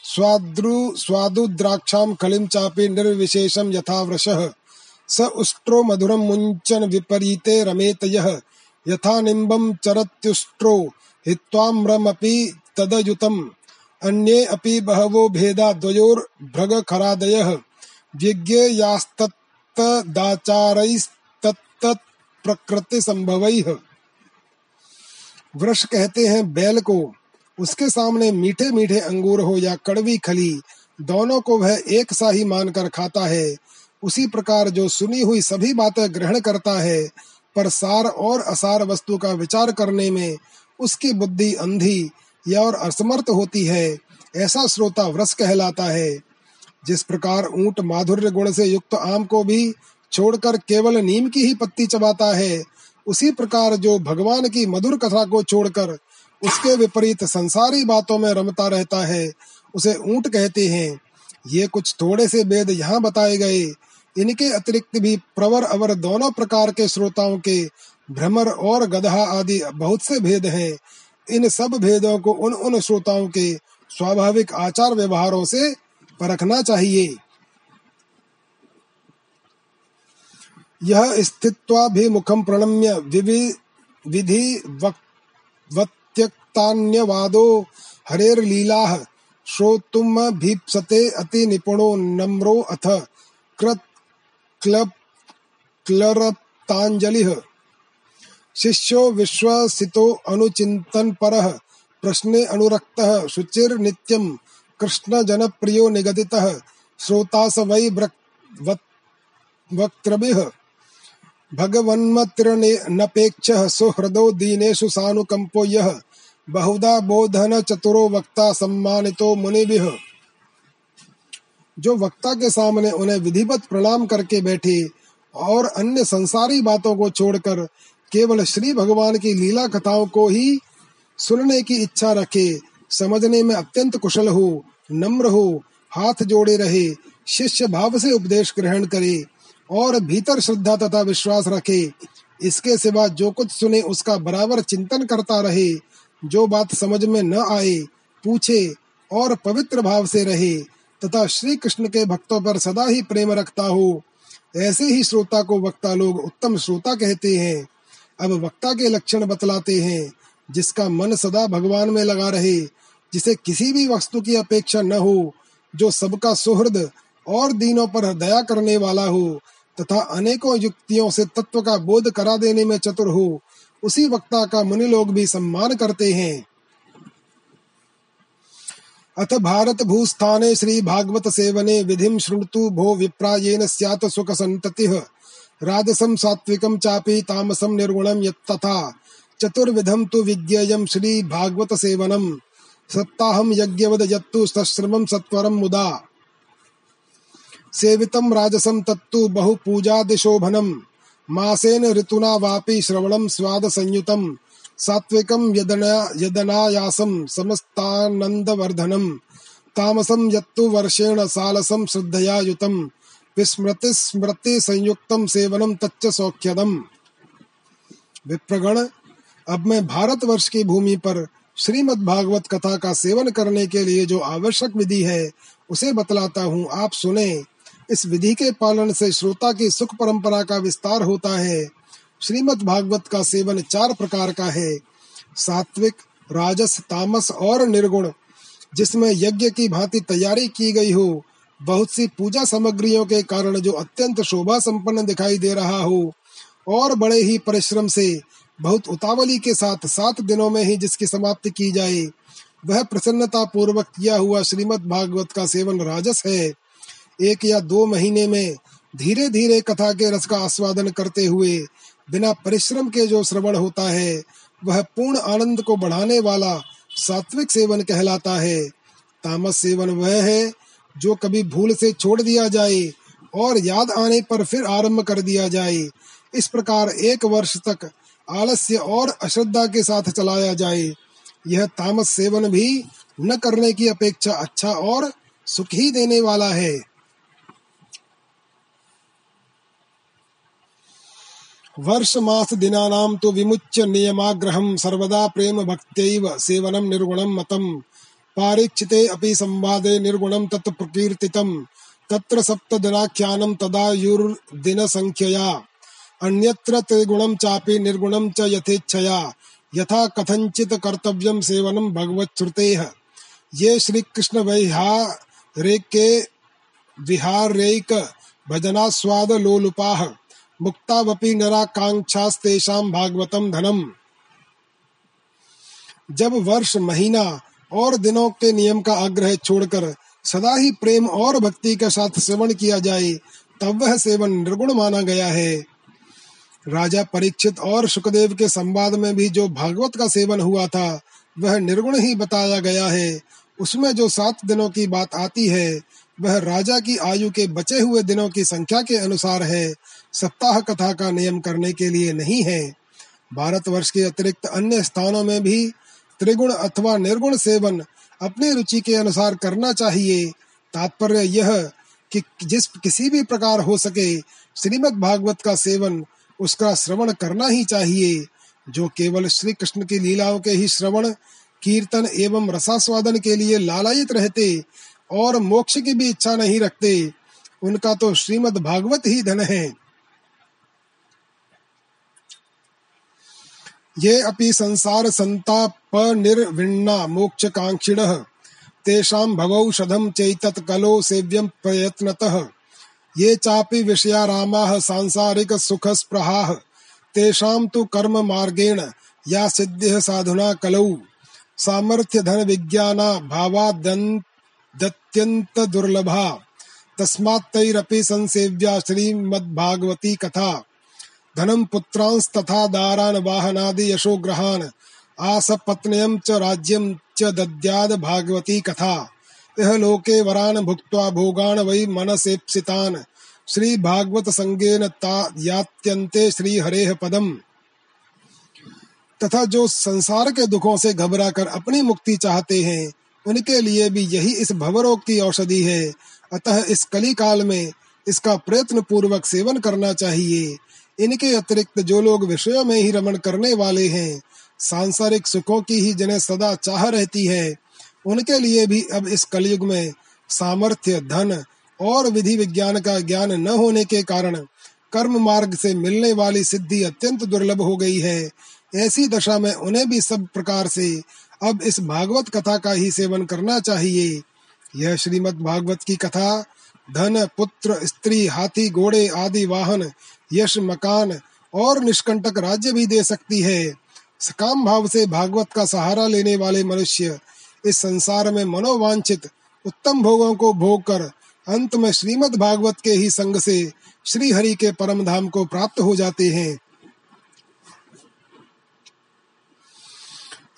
स्वाद्रु स्वादुद्राक्षां कलिं चापि निर्विशेषं यथा वृषः। स उष्ट्रो मधुरं मुञ्चन विपरीते रमेत यथा निम्बं चरत्युष्ट्रो, हित्वाम्रमपि तदयुतम्। अन्ये अपि बहवो भेदा द्वयोर्भृगखरादयः विज्ञेयास्तत्तदाचारैस्तत् प्रकृति संभव वृक्ष कहते हैं, बैल को उसके सामने मीठे मीठे अंगूर हो या कड़वी खली, दोनों को वह एक सा ही मानकर खाता है। उसी प्रकार जो सुनी हुई सभी बातें ग्रहण करता है, पर सार और असार वस्तु का विचार करने में उसकी बुद्धि अंधी या और असमर्थ होती है, ऐसा श्रोता व्रस कहलाता है। जिस प्रकार ऊँट माधुर्य गुण से युक्त आम को भी छोड़कर केवल नीम की ही पत्ती चबाता है, उसी प्रकार जो भगवान की मधुर कथा को छोड़कर उसके विपरीत संसारी बातों में रमता रहता है, उसे ऊँट कहते हैं। ये कुछ थोड़े से वेद यहाँ बताए गए। इनके अतिरिक्त भी प्रवर अवर दोनों प्रकार के श्रोताओं के भ्रमर और गधा आदि बहुत से भेद हैं। इन सब भेदों को उन उन श्रोताओं के स्वाभाविक आचार व्यवहारों से परखना चाहिए। यह स्थित्वाभिमुखम प्रणम्य विधि वत्यक्तान्यवादो लीला श्रोतुम भीप्सते अति निपुणो नम्रो अथ कृत क्लब क्लरतांजलिः शिष्यो विश्वसितो अनुचिन्तन परः, प्रश्ने अनुरक्तः, शुचिर नित्यम कृष्ण जनप्रियो निगदितः श्रोता स वै वक्त्रभिः भगवन्मतिर्नपेक्षः सुहृदो दीनेषु सानुकंपो यः, बहुधा बोधन चतुरो वक्ता सम्मानितो मुनिभिः। जो वक्ता के सामने उन्हें विधिवत प्रणाम करके बैठे और अन्य संसारी बातों को छोड़कर केवल श्री भगवान की लीला कथाओं को ही सुनने की इच्छा रखे, समझने में अत्यंत कुशल हो, नम्र हो, हाथ जोड़े रहे, शिष्य भाव से उपदेश ग्रहण करे और भीतर श्रद्धा तथा विश्वास रखे। इसके सिवा जो कुछ सुने उसका बराबर चिंतन करता रहे, जो बात समझ में न आए, पूछे और पवित्र भाव से रहे, तथा श्री कृष्ण के भक्तों पर सदा ही प्रेम रखता हो। ऐसे ही श्रोता को वक्ता लोग उत्तम श्रोता कहते हैं। अब वक्ता के लक्षण बतलाते हैं, जिसका मन सदा भगवान में लगा रहे, जिसे किसी भी वस्तु की अपेक्षा न हो, जो सबका सुहृद और दीनों पर दया करने वाला हो, तथा अनेकों युक्तियों से तत्व का बोध करा देने में चतुर हो, उसी वक्ता का मुनि लोग भी सम्मान करते हैं। अथ भारत भूस्थाने श्री भागवत सेवने विधिम शृणुतु भो विप्रायेन स्यात् सुख संततिः राजसं सात्विकं चापि तामसं निर्गुणं यत्तथा चतुर्विधम तु विज्ञेयं श्री भागवत सेवनम सत्ताहम यज्ञवद यत्तु सश्रमं सत्वरं मुदा। सेवितं राजसं तत्तु बहु पूजादिशोभनम् मासेन ऋतुना वापि श्रवणं स्वाद संयुतं सात्विकं यदना यदनायासं समस्तानन्दवर्धनं। तामसं यत्तु वर्षेण सालसं श्रद्धया युतं विस्मृति स्मृति संयुक्तं सेवनं तच्च सौख्यदम्। विप्रगण, अब मैं भारतवर्ष की भूमि पर श्रीमद् भागवत कथा का सेवन करने के लिए जो आवश्यक विधि है, उसे बतलाता हूँ। आप सुने। इस विधि के पालन से श्रोता की सुख परंपरा का विस्तार होता है। श्रीमद् भागवत का सेवन चार प्रकार का है। सात्विक, राजस, तामस और निर्गुण, जिसमें यज्ञ की भांति तैयारी की गई हो बहुत सी पूजा सामग्रियों के कारण जो अत्यंत शोभा संपन्न दिखाई दे रहा हो, और बड़े ही परिश्रम से, बहुत उतावली के साथ सात दिनों में ही जिसकी समाप्ति की जाए, वह प्रसन्नता पूर्वक किया हुआ श्रीमद् भागवत का सेवन राजस है। एक या दो महीने में धीरे धीरे कथा के रस का आस्वादन करते हुए, बिना परिश्रम के जो श्रवण होता है, वह पूर्ण आनंद को बढ़ाने वाला सात्विक सेवन कहलाता है। तामस सेवन वह है जो कभी भूल से छोड़ दिया जाए और याद आने पर फिर आरंभ कर दिया जाए। इस प्रकार एक वर्ष तक आलस्य और अश्रद्धा के साथ चलाया जाए। यह तामस सेवन भी न करने की अपेक्षा अच्छा और सुख ही देने वाला है। वर्ष मास दिनानां तो विमुच्य नियमाग्रहं सर्वदा प्रेम भक्त्यैव सेवनम निर्गुणम मतं पारीक्षिते अपि संवादे निर्गुणं तत् प्रकीर्तितं तत्र सप्तदिनाख्यानं तदा युर्दिनसङ्ख्यया अन्यत्र त्रिगुणं चापि निर्गुणं च यथेच्छया। यथा कथंचित कर्तव्यम सेवनम भगवत श्रुतेः ये श्री कृष्ण वैहारे के विहारेक भजनास्वाद लोलुपाः मुक्तावपि नराकांक्षास्तेषां भागवतम धनम। जब वर्ष महीना और दिनों के नियम का आग्रह छोड़कर सदा ही प्रेम और भक्ति के साथ सेवन किया जाए, तब वह सेवन निर्गुण माना गया है। राजा परीक्षित और सुखदेव के संवाद में भी जो भागवत का सेवन हुआ था, वह निर्गुण ही बताया गया है। उसमें जो सात दिनों की बात आती है, वह राजा की आयु के बचे हुए दिनों की संख्या के अनुसार है, सप्ताह कथा का नियम करने के लिए नहीं है। भारत वर्ष के अतिरिक्त अन्य स्थानों में भी त्रिगुण अथवा निर्गुण सेवन अपनी रुचि के अनुसार करना चाहिए। तात्पर्य यह कि जिस किसी भी प्रकार हो सके, श्रीमद् भागवत का सेवन, उसका श्रवण करना ही चाहिए, जो केवल श्री कृष्ण की लीलाओं के ही श्रवण, कीर्तन एवं रसास्वादन के लिए लालायित रहते और मोक्ष की भी इच्छा नहीं रखते, उनका तो श्रीमद् भागवत ही धन है। ये अपि संसार संताप निर्विण्णा मोक्ष कांक्षिण तेषां चैतत् कलो सेव्यं प्रयत्नतः। ये चापि विषया रामाः सांसारिक सुख स्पृहाः तेषां तु कर्म मार्गेण या सिद्धिः साधुना कलौ। सामर्थ्य धन विज्ञाना भावादत्यंत दुर्लभा तस्मात्तैरपि संसेव्या श्रीमद्भागवती कथा। धनम पुत्रांस तथा दारान वाहनादि यशोग्रहान। आसपत्नयम च राज्यम च दद्याद भागवती कथा। यह लोके वरान भुक्त्वा भोगान वै मनसेप्सितान। श्री भागवत संगेन यात्यंते श्री हरेह पदम। तथा जो संसार के दुखों से घबरा कर अपनी मुक्ति चाहते हैं, उनके लिए भी यही इस भवरोग की औषधि है। अतः इस कली काल में इसका प्रयत्न पूर्वक सेवन करना चाहिए। इनके अतिरिक्त जो लोग विषयों में ही रमण करने वाले हैं, सांसारिक सुखों की ही जिन्हें सदा चाह रहती है, उनके लिए भी अब इस कलयुग में सामर्थ्य, धन और विधि विज्ञान का ज्ञान न होने के कारण कर्म मार्ग से मिलने वाली सिद्धि अत्यंत दुर्लभ हो गई है। ऐसी दशा में उन्हें भी सब प्रकार से अब इस भागवत कथा का ही सेवन करना चाहिए। यह श्रीमद् भागवत की कथा, धन, पुत्र, स्त्री, हाथी, घोड़े आदि वाहन यश मकान और निष्कंटक राज्य भी दे सकती है। सकाम भाव से भागवत का सहारा लेने वाले मनुष्य इस संसार में मनोवांछित उत्तम भोगों को भोग कर अंत में श्रीमद् भागवत के ही संग से श्री हरि के परम धाम को प्राप्त हो जाते हैं।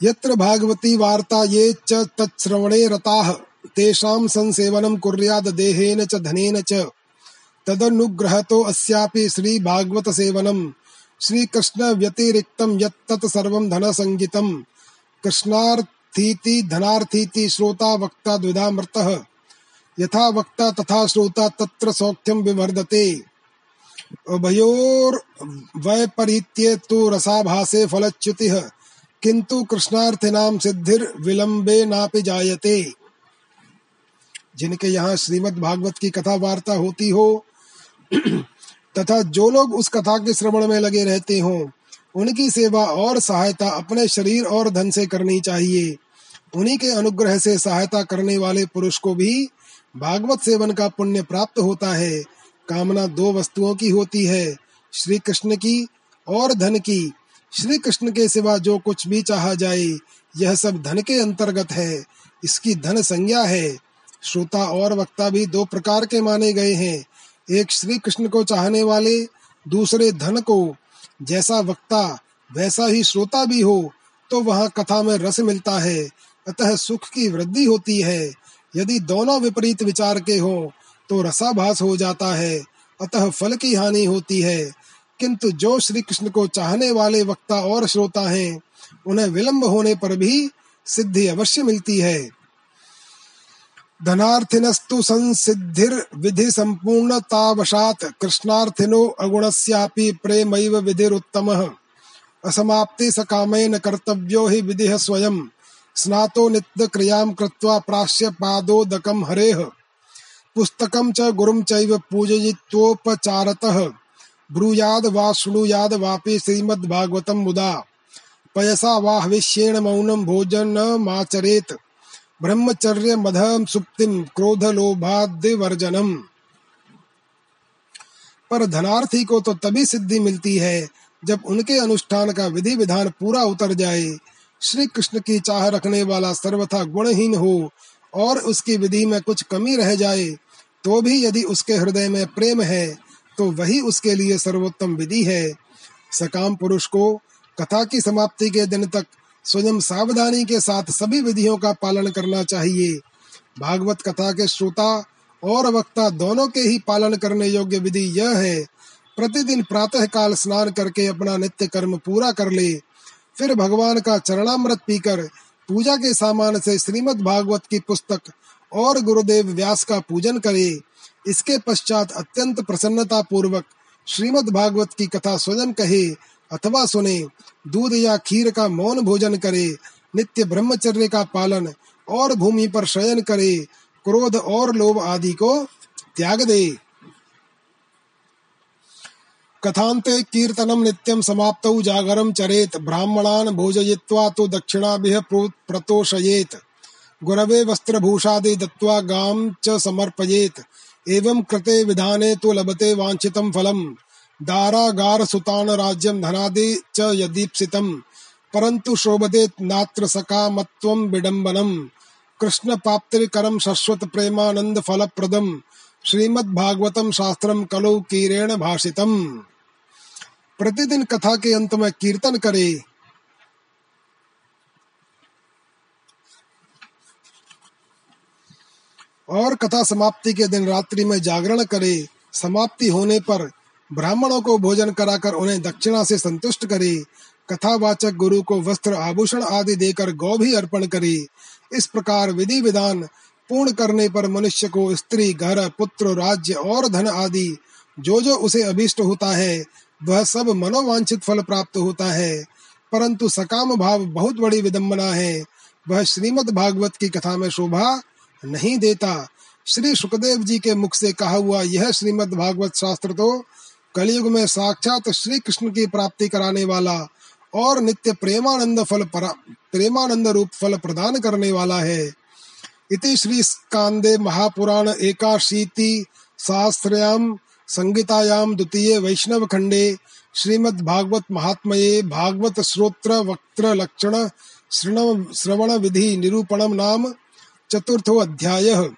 यत्र भागवती वार्ता ये च तत्श्रवणे रताः, तेषां संसेवनं कुर्याद देहेन च धनेन च। तदनुग्रहतो अस्यापि श्री भागवत सेवनम श्री कृष्ण व्यतिरिक्तम यत्तत् सर्वं धन संगीतम कृष्णार्थीति धनार्थीति श्रोता वक्ता द्विधा मृतः यथा वक्ता तथा श्रोता तत्र सौख्यम विवर्धते। उभयोर वैपरीत्ये तो रसाभासे फलच्युतिः। किंतु कृष्णार्थिनाम सिद्धिर विलंबे नापि जायते। जिनके यहाँ श्रीमद् भागवत की कथा वार्ता होती हो तथा जो लोग उस कथा के श्रवण में लगे रहते हों, उनकी सेवा और सहायता अपने शरीर और धन से करनी चाहिए। उन्हीं के अनुग्रह से सहायता करने वाले पुरुष को भी भागवत सेवन का पुण्य प्राप्त होता है। कामना दो वस्तुओं की होती है श्री कृष्ण की और धन की। श्री कृष्ण के सिवा जो कुछ भी चाहा जाए, यह सब धन के अंतर्गत है। इसकी धन संज्ञा है। श्रोता और वक्ता भी दो प्रकार के माने गए हैं। एक श्री कृष्ण को चाहने वाले दूसरे धन को जैसा वक्ता, वैसा ही श्रोता भी हो तो वहाँ कथा में रस मिलता है। अतः सुख की वृद्धि होती है। यदि दोनों विपरीत विचार के हो तो रसाभास हो जाता है। अतः फल की हानि होती है। किंतु जो श्री कृष्ण को चाहने वाले वक्ता और श्रोता हैं, उन्हें विलंब होने पर भी सिद्धि अवश्य मिलती है। धनार्थिनस्तु संसिद्धिर्विधि संपूर्णतावशात् कृष्णार्थिनो अगुणस्यापि प्रेमैव असमाप्ति सकामेन कर्तव्यो हि विधिः स्वयं। स्नातो नित्य क्रियाँ कृत्वा प्राश्य पादोदकं हरेः। पुस्तकं च गुरुं चैव पूजयित्वोपचारतः। ब्रूयाद वा शृणुयाद वापि मुदा। पयसा वा हविष्येण मौनं भोजनमाचरेत्। ब्रह्मचर्य मधम सुप्तिम क्रोध लोभाद्य वर्जनम पर धनार्थी को तो तभी सिद्धि मिलती है, जब उनके अनुष्ठान का विधि विधान पूरा उतर जाए। श्री कृष्ण की चाह रखने वाला सर्वथा गुणहीन हो, और उसकी विधि में कुछ कमी रह जाए तो भी यदि उसके हृदय में प्रेम है तो वही उसके लिए सर्वोत्तम विधि है। सकाम पुरुष को कथा की समाप्ति के दिन तक स्वयं सावधानी के साथ सभी विधियों का पालन करना चाहिए। भागवत कथा के श्रोता और वक्ता दोनों के ही पालन करने योग्य विधि यह है, प्रतिदिन प्रातः काल स्नान करके अपना नित्य कर्म पूरा कर ले। फिर भगवान का चरणामृत पीकर पूजा के सामान से श्रीमद् भागवत की पुस्तक और गुरुदेव व्यास का पूजन करे। इसके पश्चात अत्यंत प्रसन्नता पूर्वक श्रीमद् भागवत की कथा स्वयं कहे। अथवा सुने, दूध या खीर का मौन भोजन करे, नित्य ब्रह्मचर्य का पालन और भूमि पर शयन करे, क्रोध और लोभ आदि को त्याग दे। कथान्ते कीर्तनम नित्यम समाप्तौ जागरम चरेत, ब्राह्मणान भोजयित्वा तो दक्षिणाभिः प्रतोषयेत। गुरवे वस्त्रभूषादि दत्त्वा गां च समर्पयेत। एवं कृते विधाने तो लभते वांछितं फलम्। दारागार सुतान राज्यम धनादि च यदीप्सितम्, परन्तु शोभते नात्र सकामत्वं विडम्बनम्। कृष्ण प्राप्तिकरम शश्वत प्रेमानंद फलप्रदम श्रीमद् भागवतम शास्त्रम कलौ कीरेण भाषितम। प्रतिदिन कथा के अंत में कीर्तन करे। और कथा समाप्ति के दिन रात्रि में जागरण करे। समाप्ति होने पर ब्राह्मणों को भोजन कराकर उन्हें दक्षिणा से संतुष्ट करे, कथावाचक गुरु को वस्त्र आभूषण आदि देकर गौ भी अर्पण करे। इस प्रकार विधि विधान पूर्ण करने पर मनुष्य को स्त्री, घर, पुत्र, राज्य और धन आदि जो जो उसे अभिष्ट होता है, वह सब मनोवांछित फल प्राप्त होता है। परंतु सकाम भाव बहुत बड़ी विडम्बना है। वह श्रीमद् भागवत की कथा में शोभा नहीं देता। श्री सुखदेव जी के मुख से कहा हुआ यह श्रीमद् भागवत शास्त्र तो कलयुग में साक्षात श्री कृष्ण की प्राप्ति कराने वाला और नित्य प्रेमानंद फल प्रेमानंद रूप फल प्रदान करने वाला है। इति श्री स्कांदे महापुराण एकाशीति शास्त्रयाम संगीतायाम द्वितीय वैष्णव खंडे श्रीमद् भागवत महात्मये भागवत श्रोत्र वक्त्र लक्षण श्रवण विधि निरूपणम नाम चतुर्थो अध्याय।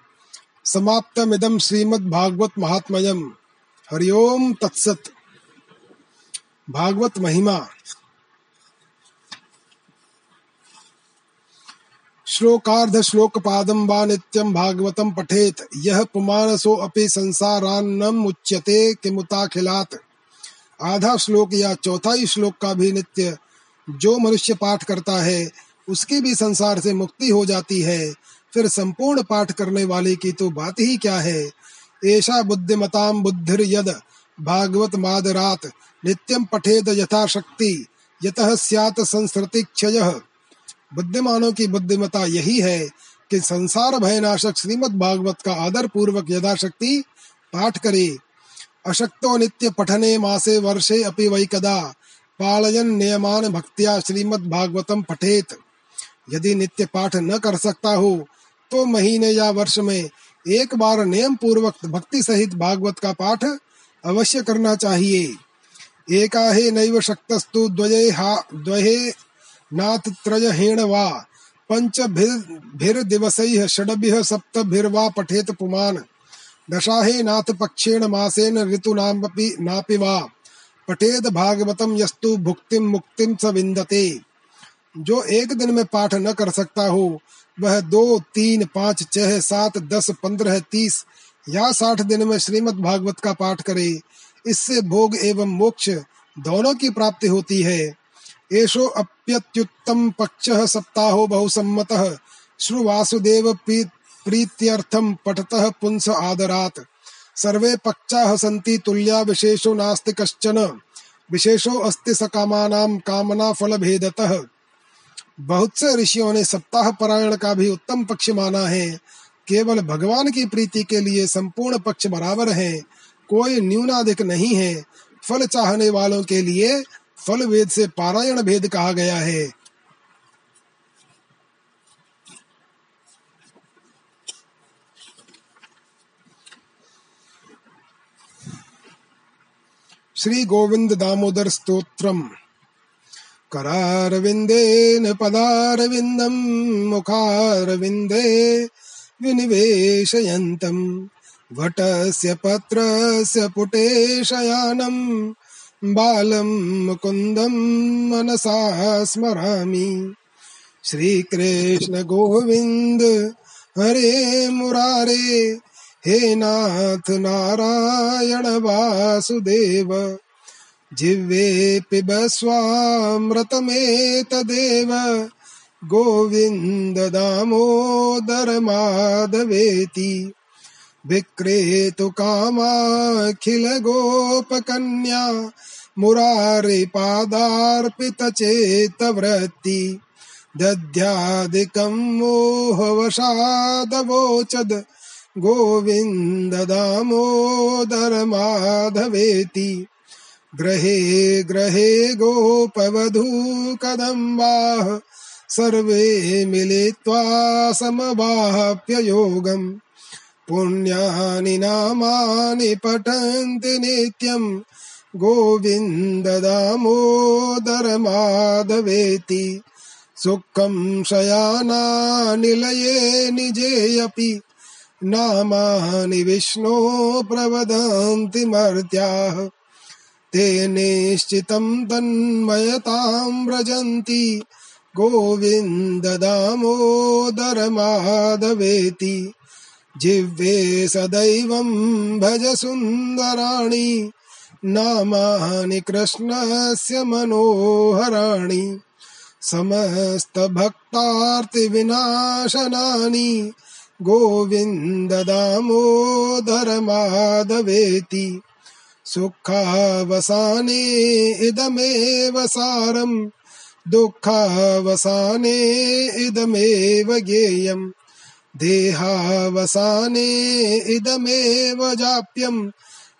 समाप्तमिदं श्रीमद् भागवत महात्मयम। हरिओम तत्सत। भागवत महिमा। श्लोकार्ध श्लोक पादम वा नित्यम भागवतम पठेत। यह पुमानसो अपि संसारान्नम उच्यते किमुताखिलात। आधा श्लोक या चौथाई श्लोक का भी नित्य जो मनुष्य पाठ करता है, उसकी भी संसार से मुक्ति हो जाती है। फिर संपूर्ण पाठ करने वाले की तो बात ही क्या है? ऐसा बुद्धिमताम बुद्धिर यद भागवत मादरात नित्यम पठेद यथाशक्ति, यतः स्यात संस्कृति क्षय बुद्धिमानों की बुद्धिमता यही है कि संसार भयनाशक श्रीमद् भागवत का आदर पूर्वक यथाशक्ति पाठ करे। अशक्तो नित्य पठने मासे वर्षे अपि वै कदा पालयन नियमान भक्तिया श्रीमद् भागवतम पठेत। यदि नित्य पाठ न कर सकता हो तो महीने या वर्ष में एक बार नियम पूर्वक भक्ति सहित भागवत का पाठ अवश्य करना चाहिए। एकाहे नैव शक्तस्तु द्वये हा, द्वये नाथ त्रयहेण वा पञ्चभिर्दिवसैः षड्भिः सप्तभिर्वा पठेत पुमान्। दशाहे नाथ पक्षेण मासेन ऋतूनामपि नापि वा। पठेद भागवतम यस्तु भुक्तिम मुक्तिम स विन्दते। जो एक दिन में पाठ न कर सकता हो, वह दो, तीन, पाँच, छह, सात, दस, पंद्रह, तीस या साठ दिन में श्रीमद् भागवत का पाठ करे। इससे भोग एवं मोक्ष दोनों की प्राप्ति होती है। एषो अप्यत्युत्तम पक्षः सप्ताहो बहुसम्मतः। श्रुवासुदेव प्रीत्यर्थम पठतः पुंस आदरात। सर्वे पक्षाः सन्ति तुल्या विशेषो नास्ति कश्चन। विशेषो अस्ति सकामानां कामना फल भेदतः बहुत से ऋषियों ने सप्ताह परायण का भी उत्तम पक्ष माना है। केवल भगवान की प्रीति के लिए संपूर्ण पक्ष बराबर है। कोई न्यूनाधिक नहीं है। फल चाहने वालों के लिए फल वेद से पारायण भेद कहा गया है। श्री गोविंद दामोदर स्तोत्रम। करारविन्देन पदारविन्दम् मुखारविन्दे विनिवेशयन्तम् वटस्य पत्रस्य पुटे शयानम् बालम् मुकुन्दम् मनसा स्मरामि। श्रीकृष्ण गोविन्द, हरे मुरारे, हे नाथ नारायण वासुदेव। जिह्वे पिबस्वामृतमेतदेव गोविन्द दामोदर माधवेति विक्रेतु कामाखिल गोपकन्या मुरारिपादार्पितचेतवृत्ति दध्यादिकं मोहवशादवोचद् गोविन्द दामोदर माधवेति ग्रहे ग्रहे गोपवधूकदम्बाः, सर्वे मिलित्वा समवाप्ययोगम् पुण्यानि नामानि पठन्ति नित्यम्। गोविन्द दामोदर माधवेति। सुखं शयानानिलये निजेऽपि नामानि विष्णो प्रवदन्ति मर्त्याः। ते निश्चितं तन्मयतां व्रजन्ति। गोविन्द दामोदर माधवेति। जिह्वे सदैवं भज सुन्दराणि। नामानि कृष्णस्य मनोहराणि। समस्तभक्तार्तिविनाशनानि गोविन्द दामोदर माधवेति। सुखावसाने इदमेव सारम्। दुःखावसाने इदमेव ज्ञेयम्। देहावसाने इदमेव जाप्यम्।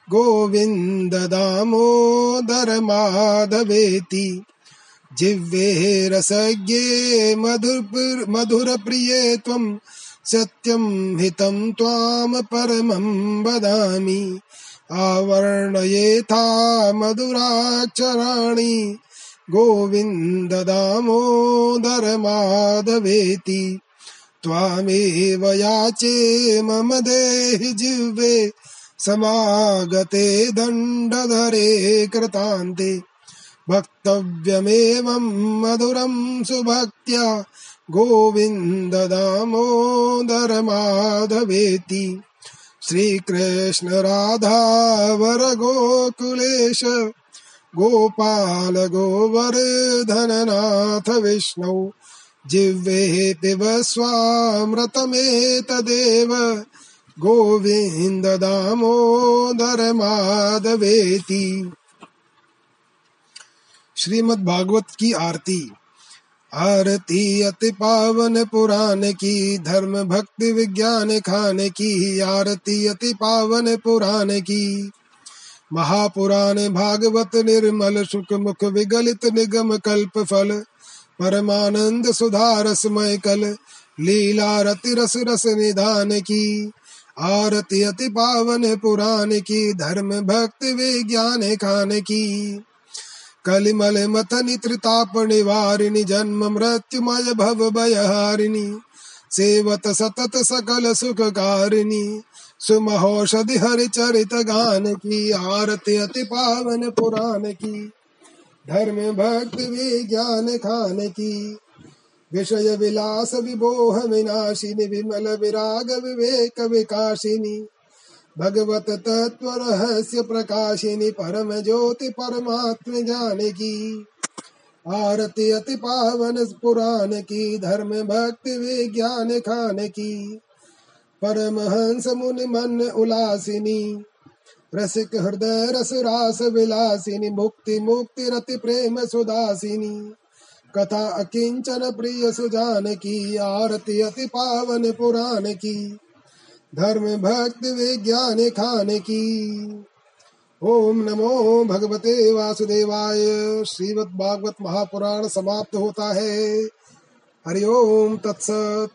गोविन्द दामोदर माधवेति जिह्वे रसज्ञे मधुर मधुरप्रिये त्वम्। सत्यं हितं त्वां परमं वदामि। आवर्णयेथा मधुराक्षराणि गोविन्द दामोदर माधवेति। त्वामेव याचे मम देहि जिह्वे। समागते दण्डधरे कृतान्ते। वक्तव्यमेवं मधुरं सुभक्त्या। गोविन्द दामोदर माधवेति। श्रीकृष्ण राधावर गोकुलेश गोपाल गोवर्धननाथ विष्णौ जिह्वे पिब स्वामृतमेतदेव गोविन्द दामोदर माधवेति। श्रीमद् भागवत की आरती। आरती अति पावन पुराण की, धर्म भक्ति विज्ञान खान की, आरती अति पावन पुराण की। महापुराण भागवत निर्मल सुख मुख विगलित निगम कल्प फल, परमानंद सुधारसमय कल, लीला रति रस रस निधान की। आरती अति पावन पुराण की, धर्म भक्ति विज्ञान खान की। कलिमल मथनि त्रिताप निवारिणि जन्म मृत्युमय भव भयहारिणि। सेवत सतत सकल सुखकारिणि। सुमहोषधि हरि चरित गान की आरती अति पावन पुराण की धर्म भक्ति विज्ञान खान की विषय विलास विबोह विनाशिनी, विमल विराग विवेक विकाशिनी। भगवत तत्व रहस्य प्रकाशिनी परम ज्योति परमात्म जाने की आरती अति पावन पुराण की धर्म भक्ति विज्ञान खान की परमहंस मुनि मन उलासिनी, रसिक हृदय रस रास विलासिनी, मुक्ति मुक्ति रति प्रेम सुदासिनी। कथा अकिंचन प्रिय सुजान की आरती अति पावन पुराण की धर्म भक्ति विज्ञान खाने की। ओम नमो भगवते वासुदेवाय। श्रीमद भागवत महापुराण समाप्त होता है। हरिओम तत्सत।